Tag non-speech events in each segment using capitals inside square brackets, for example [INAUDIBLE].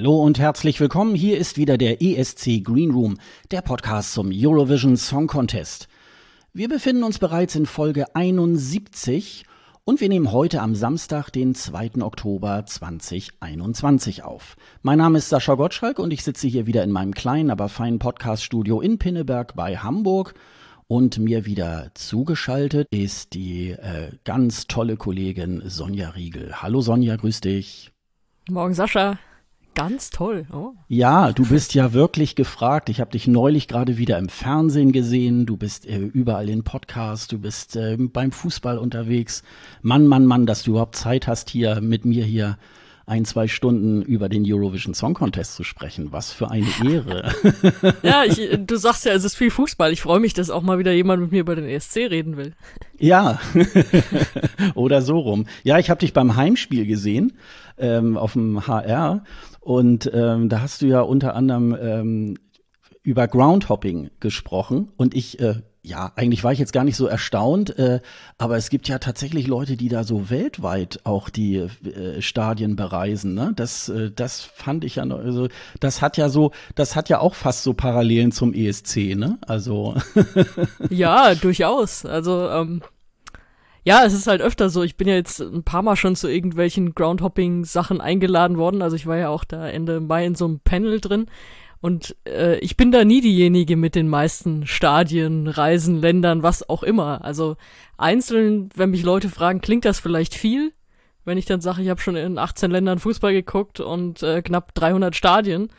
Hallo und herzlich willkommen. Hier ist wieder der ESC Green Room, der Podcast zum Eurovision Song Contest. Wir befinden uns bereits in Folge 71 und wir nehmen heute am Samstag, den 2. Oktober 2021 auf. Mein Name ist Sascha Gottschalk und ich sitze hier wieder in meinem kleinen, aber feinen Podcaststudio in Pinneberg bei Hamburg. Und mir wieder zugeschaltet ist die äh, ganz tolle Kollegin Sonja Riegel. Hallo Sonja, grüß dich. Morgen Sascha. Ganz toll. Oh. Ja, du bist ja wirklich gefragt. Ich habe dich neulich gerade wieder im Fernsehen gesehen. Du bist äh, überall in Podcasts, du bist äh, beim Fußball unterwegs. Mann, Mann, Mann, dass du überhaupt Zeit hast, hier mit mir hier ein, zwei Stunden über den Eurovision Song Contest zu sprechen. Was für eine Ehre. [LAUGHS] ja, ich, [LAUGHS] du sagst ja, es ist viel Fußball. Ich freue mich, dass auch mal wieder jemand mit mir über den ESC reden will. Ja, [LAUGHS] oder so rum. Ja, ich habe dich beim Heimspiel gesehen ähm, auf dem HR und ähm, da hast du ja unter anderem ähm, über Groundhopping gesprochen und ich äh, ja, eigentlich war ich jetzt gar nicht so erstaunt, äh, aber es gibt ja tatsächlich Leute, die da so weltweit auch die äh, Stadien bereisen. Ne? Das, äh, das fand ich ja, also das hat ja so, das hat ja auch fast so Parallelen zum ESC, ne? Also ja, durchaus. Also ähm, ja, es ist halt öfter so. Ich bin ja jetzt ein paar Mal schon zu irgendwelchen Groundhopping-Sachen eingeladen worden. Also ich war ja auch da Ende Mai in so einem Panel drin. Und äh, ich bin da nie diejenige mit den meisten Stadien, Reisen, Ländern, was auch immer. Also einzeln, wenn mich Leute fragen, klingt das vielleicht viel? Wenn ich dann sage, ich habe schon in 18 Ländern Fußball geguckt und äh, knapp 300 Stadien.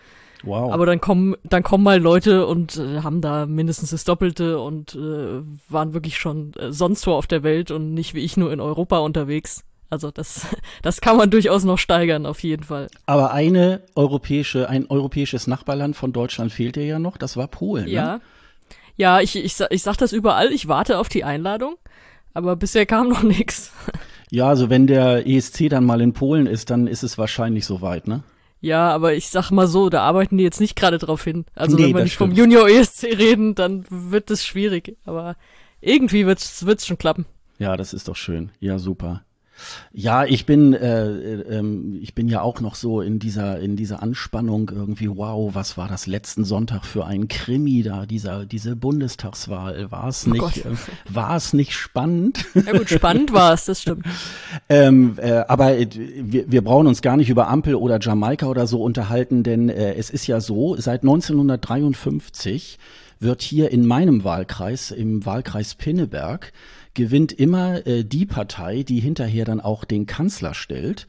Wow. Aber dann kommen, dann kommen mal Leute und äh, haben da mindestens das Doppelte und äh, waren wirklich schon äh, sonst wo auf der Welt und nicht wie ich nur in Europa unterwegs. Also das, [LAUGHS] das kann man durchaus noch steigern, auf jeden Fall. Aber eine europäische, ein europäisches Nachbarland von Deutschland fehlt dir ja noch, das war Polen. Ne? Ja. Ja, ich, ich, ich sag das überall, ich warte auf die Einladung, aber bisher kam [LAUGHS] noch nichts. Ja, also wenn der ESC dann mal in Polen ist, dann ist es wahrscheinlich soweit, ne? Ja, aber ich sag mal so, da arbeiten die jetzt nicht gerade drauf hin. Also nee, wenn wir nicht stimmt. vom Junior ESC reden, dann wird es schwierig. Aber irgendwie wird's, wird's schon klappen. Ja, das ist doch schön. Ja, super. Ja, ich bin, äh, äh, ähm, ich bin ja auch noch so in dieser, in dieser Anspannung irgendwie, wow, was war das letzten Sonntag für ein Krimi da, dieser, diese Bundestagswahl? War es oh nicht, äh, war es nicht spannend? Ja gut, spannend war es, das stimmt. [LAUGHS] ähm, äh, aber äh, wir, wir brauchen uns gar nicht über Ampel oder Jamaika oder so unterhalten, denn äh, es ist ja so, seit 1953 wird hier in meinem Wahlkreis, im Wahlkreis Pinneberg, gewinnt immer äh, die Partei, die hinterher dann auch den Kanzler stellt.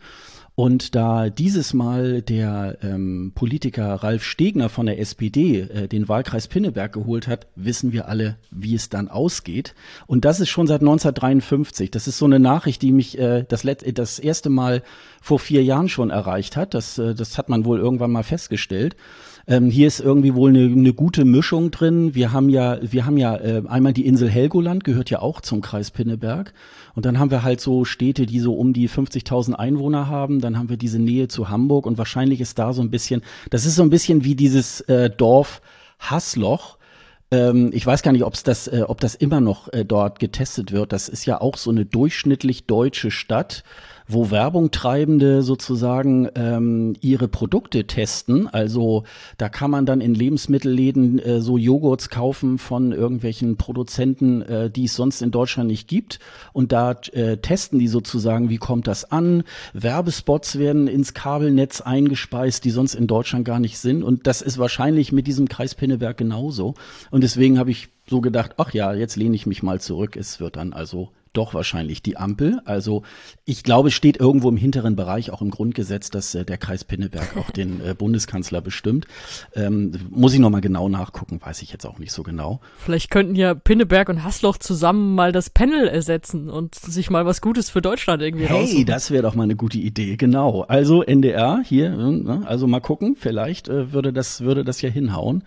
Und da dieses Mal der ähm, Politiker Ralf Stegner von der SPD äh, den Wahlkreis Pinneberg geholt hat, wissen wir alle, wie es dann ausgeht. Und das ist schon seit 1953. Das ist so eine Nachricht, die mich äh, das, Let das erste Mal vor vier Jahren schon erreicht hat. Das, äh, das hat man wohl irgendwann mal festgestellt. Ähm, hier ist irgendwie wohl eine, eine gute Mischung drin. Wir haben ja, wir haben ja äh, einmal die Insel Helgoland, gehört ja auch zum Kreis Pinneberg. Und dann haben wir halt so Städte, die so um die 50.000 Einwohner haben. Dann haben wir diese Nähe zu Hamburg und wahrscheinlich ist da so ein bisschen, das ist so ein bisschen wie dieses äh, Dorf Hassloch ähm, ich weiß gar nicht, ob's das, äh, ob das immer noch äh, dort getestet wird. Das ist ja auch so eine durchschnittlich deutsche Stadt wo Werbungtreibende sozusagen ähm, ihre Produkte testen. Also da kann man dann in Lebensmittelläden äh, so Joghurts kaufen von irgendwelchen Produzenten, äh, die es sonst in Deutschland nicht gibt. Und da äh, testen die sozusagen, wie kommt das an. Werbespots werden ins Kabelnetz eingespeist, die sonst in Deutschland gar nicht sind. Und das ist wahrscheinlich mit diesem Kreis Pinneberg genauso. Und deswegen habe ich so gedacht, ach ja, jetzt lehne ich mich mal zurück. Es wird dann also doch wahrscheinlich die Ampel. Also ich glaube, es steht irgendwo im hinteren Bereich, auch im Grundgesetz, dass äh, der Kreis Pinneberg auch den äh, [LAUGHS] Bundeskanzler bestimmt. Ähm, muss ich nochmal genau nachgucken, weiß ich jetzt auch nicht so genau. Vielleicht könnten ja Pinneberg und Hasloch zusammen mal das Panel ersetzen und sich mal was Gutes für Deutschland irgendwie Hey, raussuchen. das wäre doch mal eine gute Idee, genau. Also NDR hier, ne, also mal gucken, vielleicht äh, würde das würde das ja hinhauen.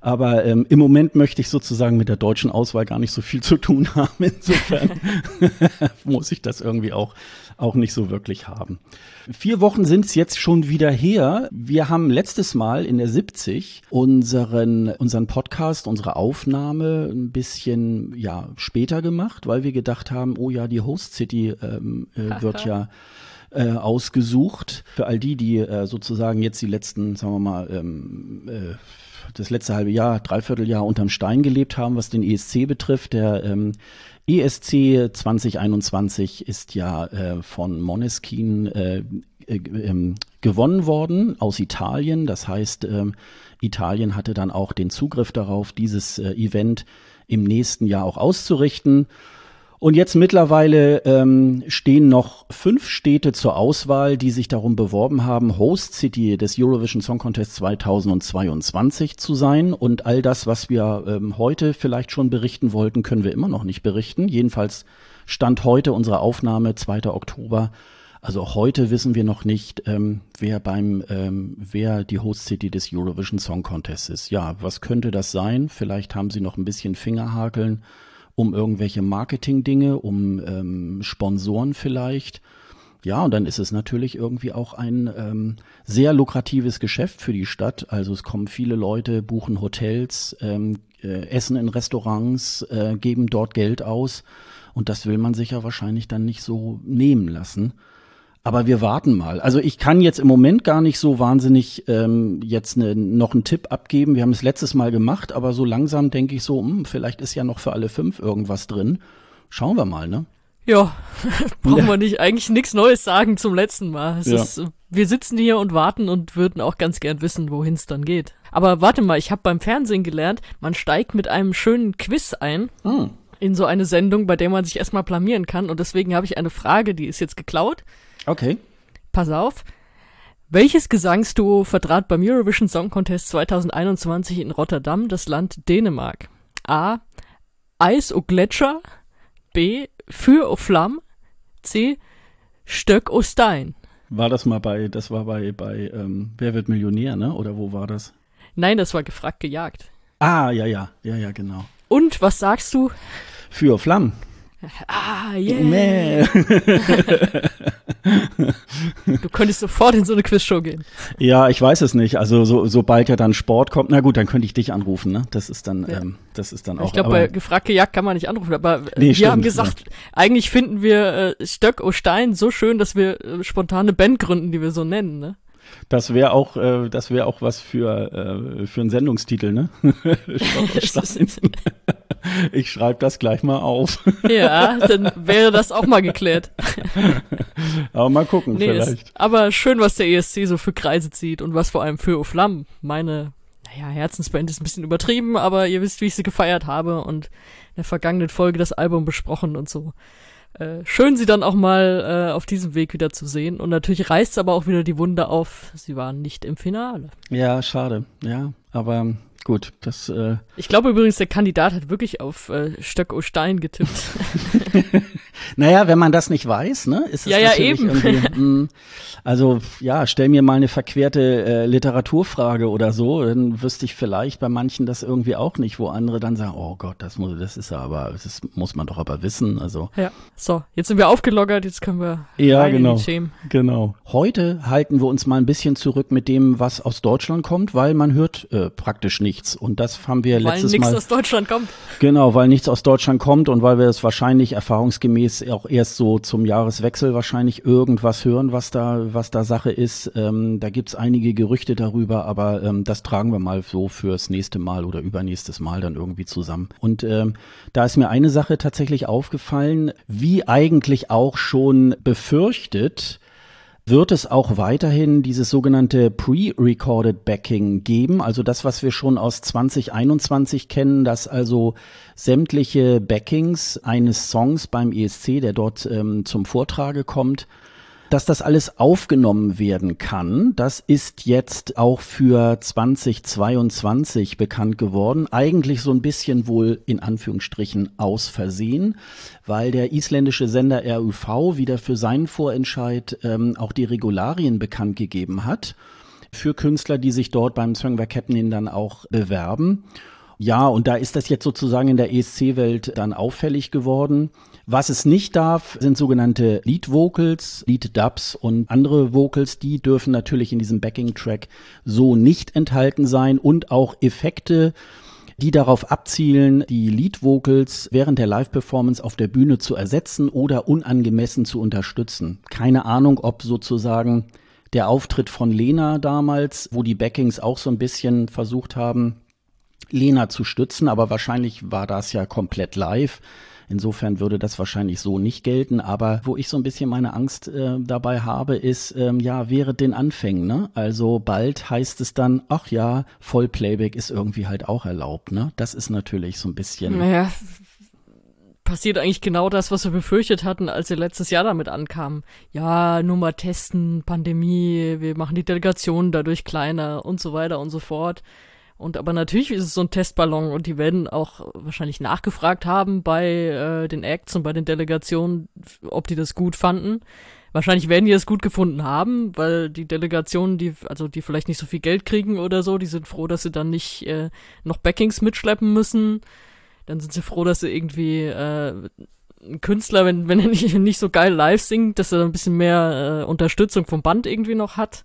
Aber ähm, im Moment möchte ich sozusagen mit der deutschen Auswahl gar nicht so viel zu tun [LAUGHS] haben. Insofern [LAUGHS] muss ich das irgendwie auch auch nicht so wirklich haben. Vier Wochen sind es jetzt schon wieder her. Wir haben letztes Mal in der 70 unseren, unseren Podcast, unsere Aufnahme ein bisschen ja, später gemacht, weil wir gedacht haben, oh ja, die Host City ähm, äh, wird ja äh, ausgesucht. Für all die, die äh, sozusagen jetzt die letzten, sagen wir mal, ähm, äh, das letzte halbe Jahr, Dreivierteljahr unterm Stein gelebt haben, was den ESC betrifft. Der ähm, ESC 2021 ist ja äh, von Moneskin äh, äh, ähm, gewonnen worden aus Italien. Das heißt, ähm, Italien hatte dann auch den Zugriff darauf, dieses äh, Event im nächsten Jahr auch auszurichten. Und jetzt mittlerweile ähm, stehen noch fünf Städte zur Auswahl, die sich darum beworben haben, Host City des Eurovision Song Contest 2022 zu sein. Und all das, was wir ähm, heute vielleicht schon berichten wollten, können wir immer noch nicht berichten. Jedenfalls stand heute unsere Aufnahme, 2. Oktober. Also heute wissen wir noch nicht, ähm, wer beim, ähm, wer die Host City des Eurovision Song Contest ist. Ja, was könnte das sein? Vielleicht haben sie noch ein bisschen Fingerhakeln um irgendwelche Marketing-Dinge, um ähm, Sponsoren vielleicht. Ja, und dann ist es natürlich irgendwie auch ein ähm, sehr lukratives Geschäft für die Stadt. Also es kommen viele Leute, buchen Hotels, ähm, äh, essen in Restaurants, äh, geben dort Geld aus. Und das will man sich ja wahrscheinlich dann nicht so nehmen lassen. Aber wir warten mal. Also ich kann jetzt im Moment gar nicht so wahnsinnig ähm, jetzt ne, noch einen Tipp abgeben. Wir haben es letztes Mal gemacht, aber so langsam denke ich so, hm, vielleicht ist ja noch für alle fünf irgendwas drin. Schauen wir mal, ne? Ja, [LAUGHS] brauchen wir nicht eigentlich nichts Neues sagen zum letzten Mal. Ja. ist, wir sitzen hier und warten und würden auch ganz gern wissen, wohin es dann geht. Aber warte mal, ich habe beim Fernsehen gelernt, man steigt mit einem schönen Quiz ein Hm. in so eine Sendung, bei der man sich erstmal blamieren kann. Und deswegen habe ich eine Frage, die ist jetzt geklaut. Okay. Pass auf. Welches Gesangsduo vertrat beim Eurovision Song Contest 2021 in Rotterdam das Land Dänemark? A. Eis o Gletscher. B. Für o Flamm. C. Stöck o Stein. War das mal bei, das war bei, bei ähm, Wer wird Millionär, ne? Oder wo war das? Nein, das war gefragt gejagt. Ah, ja, ja, ja, ja, genau. Und was sagst du? Für Flammen. Ah, yeah. Mäh. [LAUGHS] Du könntest sofort in so eine Quizshow gehen. Ja, ich weiß es nicht. Also so, sobald ja dann Sport kommt, na gut, dann könnte ich dich anrufen, ne? Das ist dann, Ja. ähm, das ist dann auch. Ich glaube, bei gefragt gejagt kann man nicht anrufen, aber Nee, wir stimmt, haben gesagt, eigentlich finden wir äh, Stöck o Stein so schön, dass wir äh, spontane Band gründen, die wir so nennen, ne? Das wäre auch, äh, das wäre auch was für äh, für einen Sendungstitel, ne? [LAUGHS] [LAUGHS] [LAUGHS] Ich schreibe das gleich mal auf. Ja, dann wäre das auch mal geklärt. Aber mal gucken, Nee, vielleicht. aber schön, was der ESC so für Kreise zieht und was vor allem für Oflam, meine, naja, Herzensband ist ein bisschen übertrieben, aber ihr wisst, wie ich sie gefeiert habe und in der vergangenen Folge das Album besprochen und so. Äh, schön, sie dann auch mal äh, auf diesem Weg wieder zu sehen. Und natürlich reißt es aber auch wieder die Wunde auf, sie waren nicht im Finale. Ja, schade. Ja, aber gut, das. Äh, Ich glaube übrigens, der Kandidat hat wirklich auf äh, Stöck o Stein getippt. [LAUGHS] [LAUGHS] naja, wenn man das nicht weiß, ne, ist es Ja, ja, eben. irgendwie. [LAUGHS] mh, also ja, stell mir mal eine verquerte äh, Literaturfrage oder so, dann wüsste ich vielleicht bei manchen das irgendwie auch nicht, wo andere dann sagen, oh Gott, das muss, das ist ja aber, das muss man doch aber wissen. Also ja. So, jetzt sind wir aufgelockert, jetzt können wir Ja, genau. Genau. Heute halten wir uns mal ein bisschen zurück mit dem, was aus Deutschland kommt, weil man hört äh, praktisch nichts. Und das haben wir Weil letztes nichts Mal. aus Deutschland kommt. Genau, weil nichts aus Deutschland kommt und weil wir es wahrscheinlich erfahrungsgemäß auch erst so zum Jahreswechsel wahrscheinlich irgendwas hören, was da, was da Sache ist. Ähm, da gibt's einige Gerüchte darüber, aber ähm, das tragen wir mal so fürs nächste Mal oder übernächstes Mal dann irgendwie zusammen. Und ähm, da ist mir eine Sache tatsächlich aufgefallen, wie eigentlich auch schon befürchtet, wird es auch weiterhin dieses sogenannte Pre-Recorded Backing geben, also das, was wir schon aus 2021 kennen, dass also sämtliche Backings eines Songs beim ESC, der dort ähm, zum Vortrage kommt, dass das alles aufgenommen werden kann. Das ist jetzt auch für 2022 bekannt geworden. Eigentlich so ein bisschen wohl in Anführungsstrichen aus Versehen, weil der isländische Sender RUV wieder für seinen Vorentscheid ähm, auch die Regularien bekannt gegeben hat. Für Künstler, die sich dort beim Songwerk Happening dann auch bewerben. Ja, und da ist das jetzt sozusagen in der ESC-Welt dann auffällig geworden. Was es nicht darf, sind sogenannte Lead Vocals, Lead Dubs und andere Vocals, die dürfen natürlich in diesem Backing-Track so nicht enthalten sein und auch Effekte, die darauf abzielen, die Lead Vocals während der Live-Performance auf der Bühne zu ersetzen oder unangemessen zu unterstützen. Keine Ahnung, ob sozusagen der Auftritt von Lena damals, wo die Backings auch so ein bisschen versucht haben, Lena zu stützen, aber wahrscheinlich war das ja komplett live. Insofern würde das wahrscheinlich so nicht gelten. Aber wo ich so ein bisschen meine Angst äh, dabei habe, ist, ähm, ja, wäre den Anfängen, ne? Also bald heißt es dann, ach ja, Vollplayback ist irgendwie halt auch erlaubt, ne? Das ist natürlich so ein bisschen. Naja, passiert eigentlich genau das, was wir befürchtet hatten, als wir letztes Jahr damit ankamen. Ja, nur mal testen, Pandemie, wir machen die Delegation dadurch kleiner und so weiter und so fort. Und aber natürlich ist es so ein Testballon und die werden auch wahrscheinlich nachgefragt haben bei äh, den Acts und bei den Delegationen, ob die das gut fanden. Wahrscheinlich werden die es gut gefunden haben, weil die Delegationen, die, also die vielleicht nicht so viel Geld kriegen oder so, die sind froh, dass sie dann nicht äh, noch Backings mitschleppen müssen. Dann sind sie froh, dass sie irgendwie äh, ein Künstler, wenn, wenn er nicht, [LAUGHS] nicht so geil live singt, dass er ein bisschen mehr äh, Unterstützung vom Band irgendwie noch hat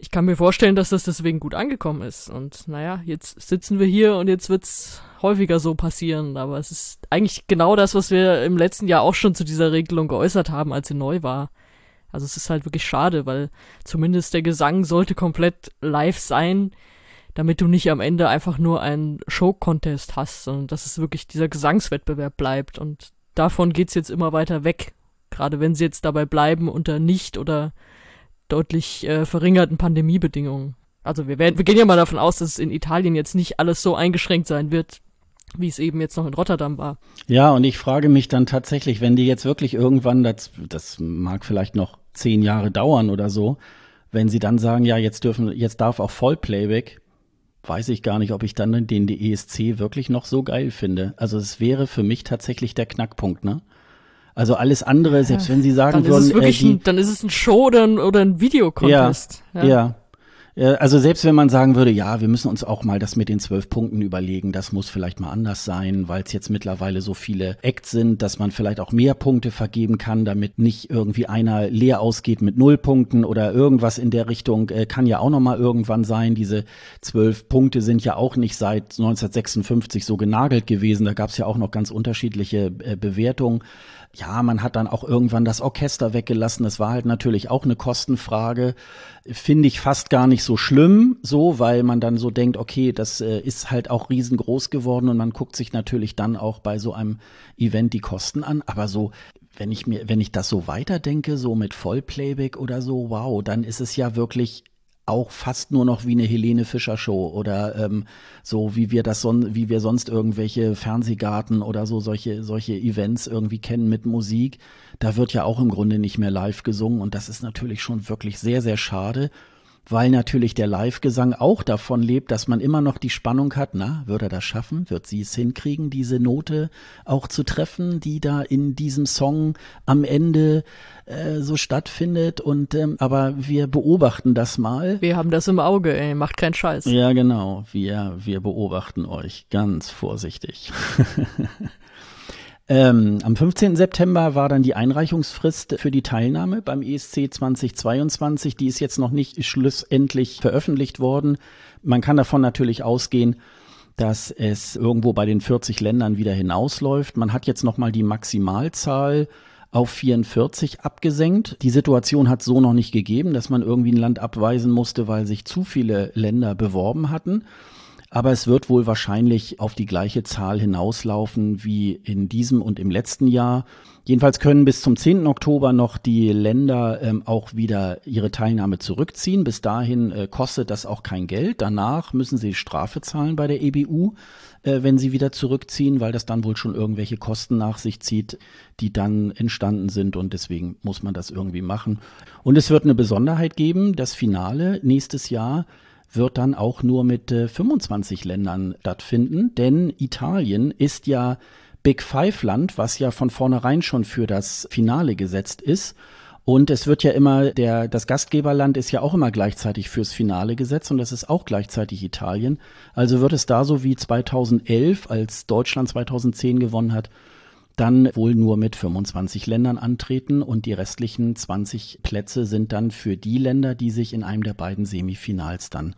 ich kann mir vorstellen, dass das deswegen gut angekommen ist. Und naja, jetzt sitzen wir hier und jetzt wird's häufiger so passieren. Aber es ist eigentlich genau das, was wir im letzten Jahr auch schon zu dieser Regelung geäußert haben, als sie neu war. Also es ist halt wirklich schade, weil zumindest der Gesang sollte komplett live sein, damit du nicht am Ende einfach nur einen Show-Contest hast, sondern dass es wirklich dieser Gesangswettbewerb bleibt. Und davon geht's jetzt immer weiter weg. Gerade wenn sie jetzt dabei bleiben unter nicht oder deutlich äh, verringerten Pandemiebedingungen. Also wir werden, wir gehen ja mal davon aus, dass es in Italien jetzt nicht alles so eingeschränkt sein wird, wie es eben jetzt noch in Rotterdam war. Ja, und ich frage mich dann tatsächlich, wenn die jetzt wirklich irgendwann, das, das mag vielleicht noch zehn Jahre dauern oder so, wenn sie dann sagen, ja, jetzt dürfen, jetzt darf auch Vollplayback, weiß ich gar nicht, ob ich dann den ESC wirklich noch so geil finde. Also es wäre für mich tatsächlich der Knackpunkt, ne? Also alles andere, selbst wenn sie sagen dann würden, ist es wirklich äh, die, ein, dann ist es ein Show oder ein, oder ein Videocontest. Ja, ja. ja. Also selbst wenn man sagen würde, ja, wir müssen uns auch mal das mit den zwölf Punkten überlegen, das muss vielleicht mal anders sein, weil es jetzt mittlerweile so viele Acts sind, dass man vielleicht auch mehr Punkte vergeben kann, damit nicht irgendwie einer leer ausgeht mit null Punkten oder irgendwas in der Richtung, äh, kann ja auch noch mal irgendwann sein. Diese zwölf Punkte sind ja auch nicht seit 1956 so genagelt gewesen. Da gab es ja auch noch ganz unterschiedliche äh, Bewertungen. Ja, man hat dann auch irgendwann das Orchester weggelassen. Das war halt natürlich auch eine Kostenfrage. Finde ich fast gar nicht so schlimm, so, weil man dann so denkt, okay, das äh, ist halt auch riesengroß geworden und man guckt sich natürlich dann auch bei so einem Event die Kosten an. Aber so, wenn ich mir, wenn ich das so weiterdenke, so mit Vollplayback oder so, wow, dann ist es ja wirklich auch fast nur noch wie eine Helene Fischer Show oder ähm, so wie wir das son wie wir sonst irgendwelche Fernsehgarten oder so solche solche Events irgendwie kennen mit Musik. Da wird ja auch im Grunde nicht mehr live gesungen und das ist natürlich schon wirklich sehr sehr schade weil natürlich der Live-Gesang auch davon lebt, dass man immer noch die Spannung hat, na, wird er das schaffen? Wird sie es hinkriegen, diese Note auch zu treffen, die da in diesem Song am Ende äh, so stattfindet? Und ähm, aber wir beobachten das mal. Wir haben das im Auge, ey, macht keinen Scheiß. Ja, genau. Wir, wir beobachten euch ganz vorsichtig. [LAUGHS] Ähm, am 15. September war dann die Einreichungsfrist für die Teilnahme beim ESC 2022. Die ist jetzt noch nicht schlussendlich veröffentlicht worden. Man kann davon natürlich ausgehen, dass es irgendwo bei den 40 Ländern wieder hinausläuft. Man hat jetzt noch mal die Maximalzahl auf 44 abgesenkt. Die Situation hat so noch nicht gegeben, dass man irgendwie ein Land abweisen musste, weil sich zu viele Länder beworben hatten aber es wird wohl wahrscheinlich auf die gleiche Zahl hinauslaufen wie in diesem und im letzten Jahr. Jedenfalls können bis zum 10. Oktober noch die Länder ähm, auch wieder ihre Teilnahme zurückziehen. Bis dahin äh, kostet das auch kein Geld. Danach müssen sie Strafe zahlen bei der EBU, äh, wenn sie wieder zurückziehen, weil das dann wohl schon irgendwelche Kosten nach sich zieht, die dann entstanden sind und deswegen muss man das irgendwie machen. Und es wird eine Besonderheit geben, das Finale nächstes Jahr wird dann auch nur mit äh, 25 Ländern stattfinden, denn Italien ist ja Big Five Land, was ja von vornherein schon für das Finale gesetzt ist. Und es wird ja immer, der, das Gastgeberland ist ja auch immer gleichzeitig fürs Finale gesetzt und das ist auch gleichzeitig Italien. Also wird es da so wie 2011, als Deutschland 2010 gewonnen hat, dann wohl nur mit 25 Ländern antreten und die restlichen 20 Plätze sind dann für die Länder, die sich in einem der beiden Semifinals dann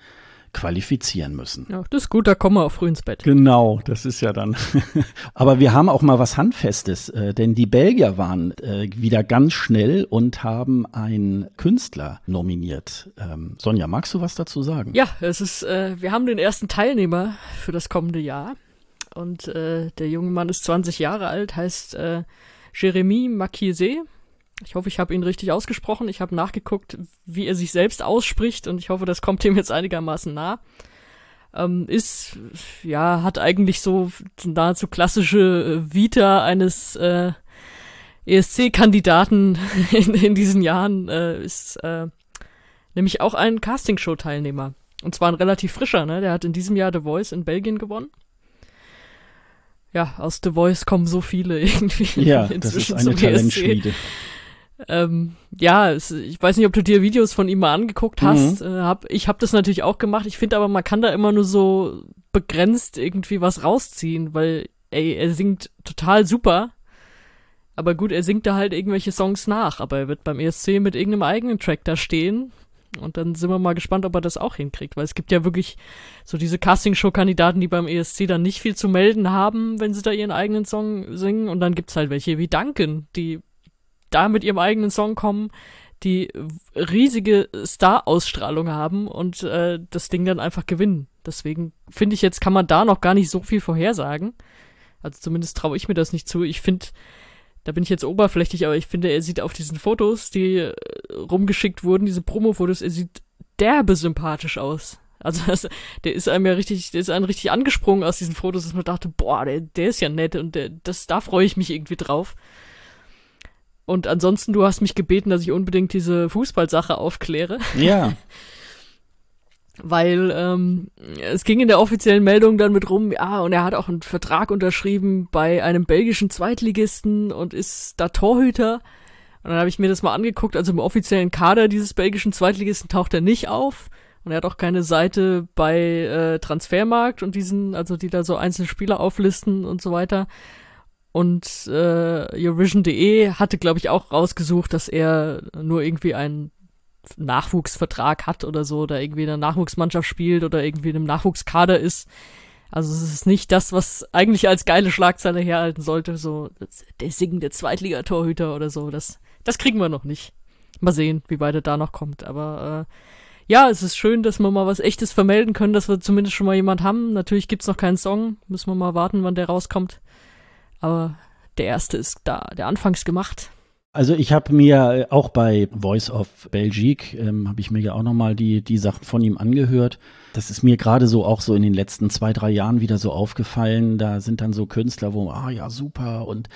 qualifizieren müssen. Ja, das ist gut, da kommen wir auch früh ins Bett. Genau, das ist ja dann. [LAUGHS] Aber wir haben auch mal was Handfestes, äh, denn die Belgier waren äh, wieder ganz schnell und haben einen Künstler nominiert. Ähm, Sonja, magst du was dazu sagen? Ja, es ist, äh, wir haben den ersten Teilnehmer für das kommende Jahr. Und äh, der junge Mann ist 20 Jahre alt, heißt äh, Jeremy Makiese. Ich hoffe, ich habe ihn richtig ausgesprochen. Ich habe nachgeguckt, wie er sich selbst ausspricht und ich hoffe, das kommt ihm jetzt einigermaßen nah. Ähm, ist, ja, hat eigentlich so nahezu klassische äh, Vita eines äh, ESC-Kandidaten [LAUGHS] in, in diesen Jahren, äh, ist äh, nämlich auch ein Castingshow-Teilnehmer. Und zwar ein relativ frischer, ne? Der hat in diesem Jahr The Voice in Belgien gewonnen ja, aus The Voice kommen so viele [LAUGHS] irgendwie. Ja, das ist eine Talentschmiede. Ähm, ja, es, ich weiß nicht, ob du dir Videos von ihm mal angeguckt hast. Mhm. Äh, hab, ich habe das natürlich auch gemacht. Ich finde aber, man kann da immer nur so begrenzt irgendwie was rausziehen, weil, ey, er singt total super. Aber gut, er singt da halt irgendwelche Songs nach, aber er wird beim ESC mit irgendeinem eigenen Track da stehen und dann sind wir mal gespannt, ob er das auch hinkriegt, weil es gibt ja wirklich so diese Castingshow-Kandidaten, die beim ESC dann nicht viel zu melden haben, wenn sie da ihren eigenen Song singen. Und dann gibt's halt welche wie Duncan, die da mit ihrem eigenen Song kommen, die riesige Star-Ausstrahlung haben und äh, das Ding dann einfach gewinnen. Deswegen finde ich jetzt, kann man da noch gar nicht so viel vorhersagen. Also zumindest traue ich mir das nicht zu. Ich finde, da bin ich jetzt oberflächlich, aber ich finde, er sieht auf diesen Fotos, die äh, rumgeschickt wurden, diese Promo-Fotos, er sieht derbe sympathisch aus. Also [LAUGHS] das, der ist einem ja richtig, der ist einem richtig angesprungen aus diesen Fotos, dass man dachte, boah, der, der ist ja nett und der, das, da freue ich mich irgendwie drauf. Und ansonsten, du hast mich gebeten, dass ich unbedingt diese Fußballsache aufkläre. Ja. [LAUGHS] weil ähm, es ging in der offiziellen Meldung dann mit rum, ja, und er hat auch einen Vertrag unterschrieben bei einem belgischen Zweitligisten und ist da Torhüter. Und dann habe ich mir das mal angeguckt, also im offiziellen Kader dieses belgischen Zweitligisten taucht er nicht auf. Und er hat auch keine Seite bei äh, Transfermarkt und diesen, also die da so einzelne Spieler auflisten und so weiter. Und äh, Eurovision.de hatte, glaube ich, auch rausgesucht, dass er nur irgendwie ein Nachwuchsvertrag hat oder so, oder irgendwie in einer Nachwuchsmannschaft spielt oder irgendwie in einem Nachwuchskader ist. Also es ist nicht das, was eigentlich als geile Schlagzeile herhalten sollte, so der singende Zweitligatorhüter oder so. Das, das kriegen wir noch nicht. Mal sehen, wie weit er da noch kommt. Aber äh, ja, es ist schön, dass wir mal was Echtes vermelden können, dass wir zumindest schon mal jemand haben. Natürlich gibt's noch keinen Song, müssen wir mal warten, wann der rauskommt. Aber der erste ist da, der Anfangs gemacht. Also ich habe mir auch bei Voice of Belgique, ähm, habe ich mir ja auch nochmal die, die Sachen von ihm angehört. Das ist mir gerade so auch so in den letzten zwei, drei Jahren wieder so aufgefallen. Da sind dann so Künstler, wo, ah ja, super und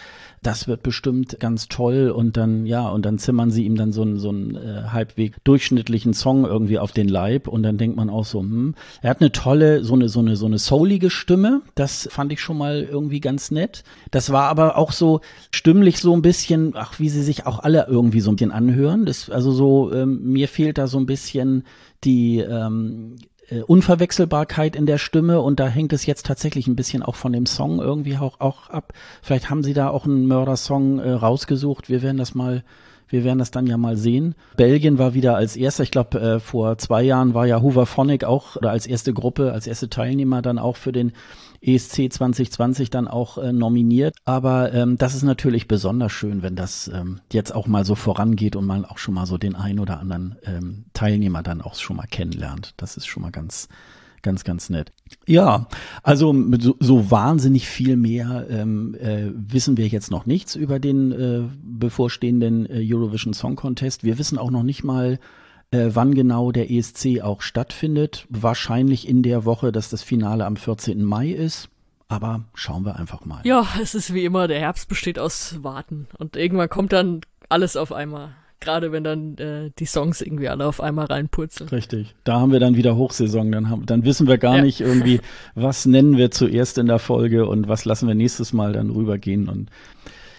das wird bestimmt ganz toll und dann, ja, und dann zimmern sie ihm dann so einen, so einen äh, halbweg durchschnittlichen Song irgendwie auf den Leib und dann denkt man auch so, hm, er hat eine tolle, so eine, so eine, so eine soulige Stimme. Das fand ich schon mal irgendwie ganz nett. Das war aber auch so stimmlich so ein bisschen, ach, wie sie sich auch alle irgendwie so ein bisschen anhören. Das, also so, ähm, mir fehlt da so ein bisschen die, ähm, äh, Unverwechselbarkeit in der Stimme und da hängt es jetzt tatsächlich ein bisschen auch von dem Song irgendwie auch, auch ab. Vielleicht haben sie da auch einen Mördersong äh, rausgesucht. Wir werden das mal wir werden das dann ja mal sehen. Belgien war wieder als erster, ich glaube, äh, vor zwei Jahren war ja Hooverphonic auch oder als erste Gruppe, als erste Teilnehmer dann auch für den ESC 2020 dann auch äh, nominiert. Aber ähm, das ist natürlich besonders schön, wenn das ähm, jetzt auch mal so vorangeht und man auch schon mal so den einen oder anderen ähm, Teilnehmer dann auch schon mal kennenlernt. Das ist schon mal ganz, ganz, ganz nett. Ja, also so, so wahnsinnig viel mehr ähm, äh, wissen wir jetzt noch nichts über den äh, bevorstehenden äh, Eurovision Song Contest. Wir wissen auch noch nicht mal, äh, wann genau der ESC auch stattfindet. Wahrscheinlich in der Woche, dass das Finale am 14. Mai ist. Aber schauen wir einfach mal. Ja, es ist wie immer, der Herbst besteht aus Warten. Und irgendwann kommt dann alles auf einmal. Gerade wenn dann äh, die Songs irgendwie alle auf einmal reinpurzeln. Richtig. Da haben wir dann wieder Hochsaison. Dann, haben, dann wissen wir gar ja. nicht irgendwie, was nennen wir zuerst in der Folge und was lassen wir nächstes Mal dann rübergehen. Und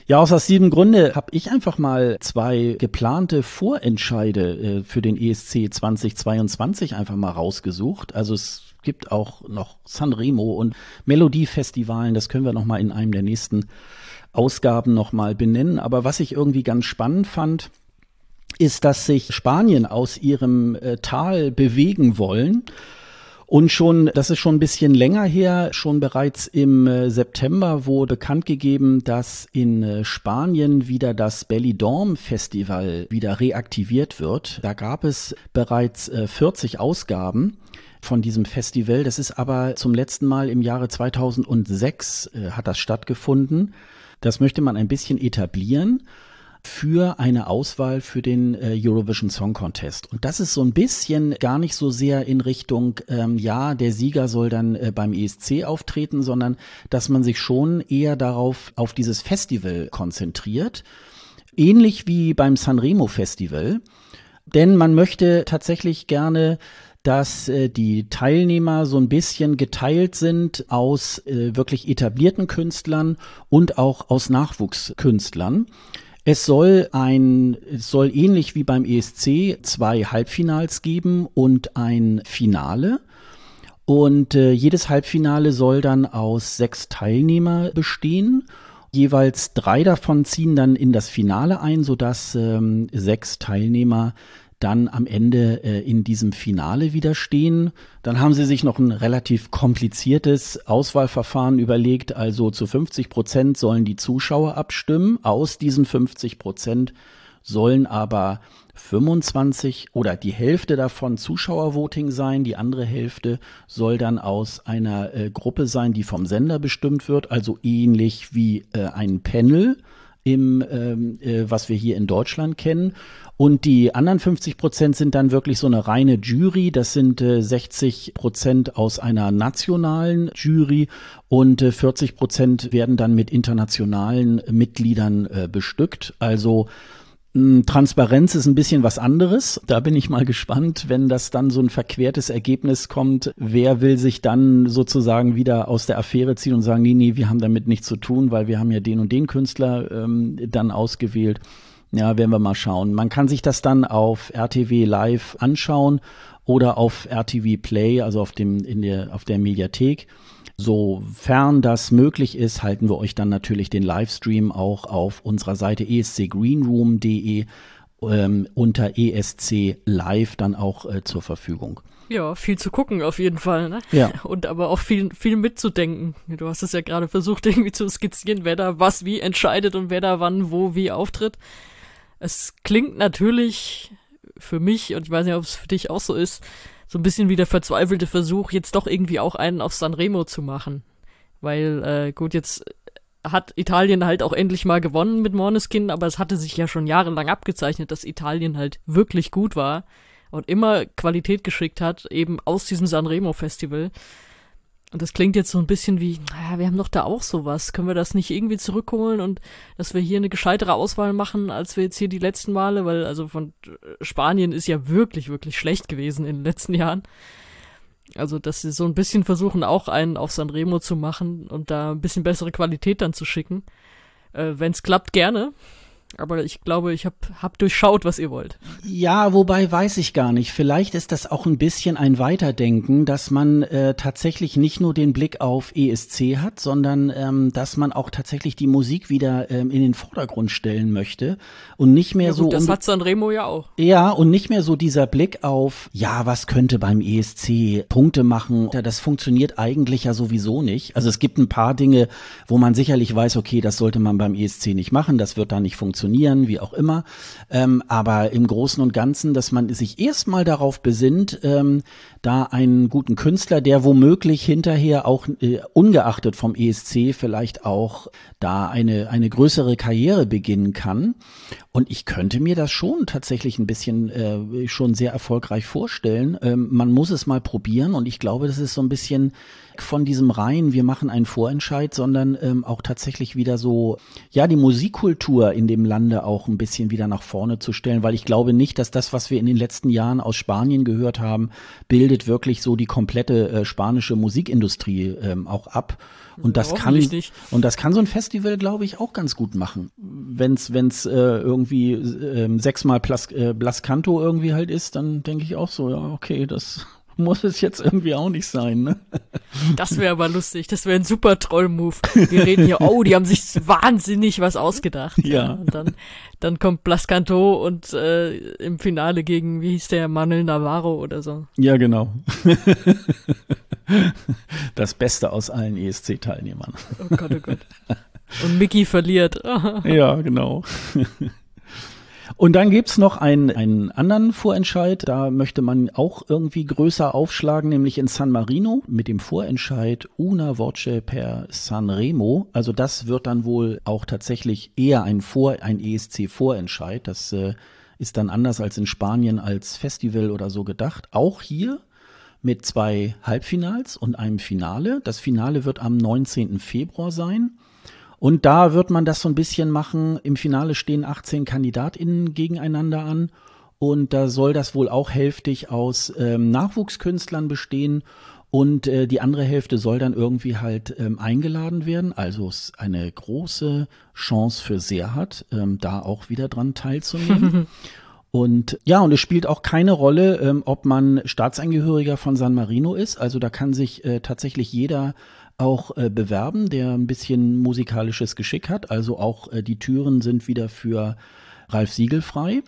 ja, aus diesem Grunde habe ich einfach mal zwei geplante Vorentscheide äh, für den ESC 2022 einfach mal rausgesucht. Also es gibt auch noch Sanremo und Melodiefestivalen, das können wir noch mal in einem der nächsten Ausgaben noch mal benennen, aber was ich irgendwie ganz spannend fand, ist, dass sich Spanien aus ihrem äh, Tal bewegen wollen Und schon, das ist schon ein bisschen länger her, schon bereits im äh, September wurde bekannt gegeben, dass in äh, Spanien wieder das Belly Dorm Festival wieder reaktiviert wird. Da gab es bereits 40 äh, Ausgaben von diesem Festival. Das ist aber zum letzten Mal im Jahre 2006 hat das stattgefunden. Das möchte man ein bisschen etablieren für eine Auswahl für den äh, Eurovision Song Contest. Und das ist so ein bisschen gar nicht so sehr in Richtung, ähm, ja, der Sieger soll dann äh, beim ESC auftreten, sondern dass man sich schon eher darauf, auf dieses Festival konzentriert. Ähnlich wie beim Sanremo Festival. Denn man möchte tatsächlich gerne dass äh, die Teilnehmer so ein bisschen geteilt sind aus äh, wirklich etablierten Künstlern und auch aus Nachwuchskünstlern. Es soll ein, es soll ähnlich wie beim ESC zwei Halbfinals geben und ein Finale. Und äh, jedes Halbfinale soll dann aus sechs Teilnehmer bestehen. Jeweils drei davon ziehen dann in das Finale ein, sodass ähm, sechs Teilnehmer dann am Ende äh, in diesem Finale widerstehen. Dann haben sie sich noch ein relativ kompliziertes Auswahlverfahren überlegt. Also zu 50 Prozent sollen die Zuschauer abstimmen. Aus diesen 50 Prozent sollen aber 25 oder die Hälfte davon Zuschauervoting sein. Die andere Hälfte soll dann aus einer äh, Gruppe sein, die vom Sender bestimmt wird. Also ähnlich wie äh, ein Panel im, ähm, äh, was wir hier in Deutschland kennen. Und die anderen 50 Prozent sind dann wirklich so eine reine Jury. Das sind äh, 60 Prozent aus einer nationalen Jury und äh, 40 Prozent werden dann mit internationalen Mitgliedern äh, bestückt. Also Transparenz ist ein bisschen was anderes. Da bin ich mal gespannt, wenn das dann so ein verquertes Ergebnis kommt. Wer will sich dann sozusagen wieder aus der Affäre ziehen und sagen, nee, nee, wir haben damit nichts zu tun, weil wir haben ja den und den Künstler ähm, dann ausgewählt. Ja, werden wir mal schauen. Man kann sich das dann auf RTW Live anschauen oder auf RTW Play, also auf dem in der auf der Mediathek. Sofern das möglich ist, halten wir euch dann natürlich den Livestream auch auf unserer Seite escgreenroom.de ähm, unter ESC Live dann auch äh, zur Verfügung. Ja, viel zu gucken auf jeden Fall, ne? Ja. [LAUGHS] Und aber auch viel, viel mitzudenken. Du hast es ja gerade versucht, [LAUGHS] irgendwie zu skizzieren, wer da was wie entscheidet und wer da wann, wo, wie auftritt. Es klingt natürlich für mich, und ich weiß nicht, ob es für dich auch so ist, so ein bisschen wie der verzweifelte Versuch, jetzt doch irgendwie auch einen auf Sanremo zu machen. Weil, äh, gut, jetzt hat Italien halt auch endlich mal gewonnen mit Måneskin, aber es hatte sich ja schon jahrelang abgezeichnet, dass Italien halt wirklich gut war und immer Qualität geschickt hat, eben aus diesem Sanremo Festival. Und das klingt jetzt so ein bisschen wie, naja, wir haben doch da auch sowas. Können wir das nicht irgendwie zurückholen und dass wir hier eine gescheitere Auswahl machen, als wir jetzt hier die letzten Male, weil also von Spanien ist ja wirklich, wirklich schlecht gewesen in den letzten Jahren. Also, dass sie so ein bisschen versuchen, auch einen auf Sanremo zu machen und da ein bisschen bessere Qualität dann zu schicken. Äh, Wenn es klappt, gerne. Aber ich glaube, ich habe hab durchschaut, was ihr wollt. Ja, wobei weiß ich gar nicht. Vielleicht ist das auch ein bisschen ein Weiterdenken, dass man äh, tatsächlich nicht nur den Blick auf ESC hat, sondern ähm, dass man auch tatsächlich die Musik wieder ähm, in den Vordergrund stellen möchte und nicht mehr ja, gut, so. Das hat Sanremo ja auch. Ja, und nicht mehr so dieser Blick auf, ja, was könnte beim ESC Punkte machen. Das funktioniert eigentlich ja sowieso nicht. Also es gibt ein paar Dinge, wo man sicherlich weiß, okay, das sollte man beim ESC nicht machen, das wird da nicht funktionieren funktionieren, wie auch immer. Ähm, aber im Großen und Ganzen, dass man sich erstmal darauf besinnt, ähm, da einen guten Künstler, der womöglich hinterher auch äh, ungeachtet vom ESC vielleicht auch da eine, eine größere Karriere beginnen kann. Und ich könnte mir das schon tatsächlich ein bisschen äh, schon sehr erfolgreich vorstellen. Ähm, man muss es mal probieren und ich glaube, das ist so ein bisschen von diesem rein, wir machen einen Vorentscheid, sondern ähm, auch tatsächlich wieder so, ja, die Musikkultur in dem Lande auch ein bisschen wieder nach vorne zu stellen, weil ich glaube nicht, dass das, was wir in den letzten Jahren aus Spanien gehört haben, bildet wirklich so die komplette äh, spanische Musikindustrie ähm, auch ab. Und das kann und das kann so ein Festival, glaube ich, auch ganz gut machen. Wenn's wenn's äh, irgendwie äh, sechsmal Plas, äh, Blascanto irgendwie halt ist, dann denke ich auch so, ja okay, das muss es jetzt irgendwie auch nicht sein. Ne? Das wäre aber lustig. Das wäre ein super Troll-Move. Wir reden hier, oh, die haben sich wahnsinnig was ausgedacht. Ja. Und dann, dann kommt Blascanto und äh, im Finale gegen, wie hieß der, Manuel Navarro oder so. Ja, genau. Das Beste aus allen ESC-Teilnehmern. Oh Gott, oh Gott. Und Mickey verliert. Ja, genau. Und dann gibt's noch einen, einen anderen Vorentscheid. Da möchte man auch irgendwie größer aufschlagen, nämlich in San Marino mit dem Vorentscheid Una Voce per Sanremo. Also das wird dann wohl auch tatsächlich eher ein Vor, ein ESC-Vorentscheid. Das äh, ist dann anders als in Spanien als Festival oder so gedacht. Auch hier mit zwei Halbfinals und einem Finale. Das Finale wird am 19. Februar sein. Und da wird man das so ein bisschen machen. Im Finale stehen 18 KandidatInnen gegeneinander an. Und da soll das wohl auch hälftig aus ähm, Nachwuchskünstlern bestehen. Und äh, die andere Hälfte soll dann irgendwie halt ähm, eingeladen werden. Also es ist eine große Chance für Serhat, ähm, da auch wieder dran teilzunehmen. [LAUGHS] Und ja, und es spielt auch keine Rolle, ähm, ob man Staatsangehöriger von San Marino ist. Also da kann sich äh, tatsächlich jeder auch äh, bewerben, der ein bisschen musikalisches Geschick hat. Also auch äh, die Türen sind wieder für Ralf Siegel frei.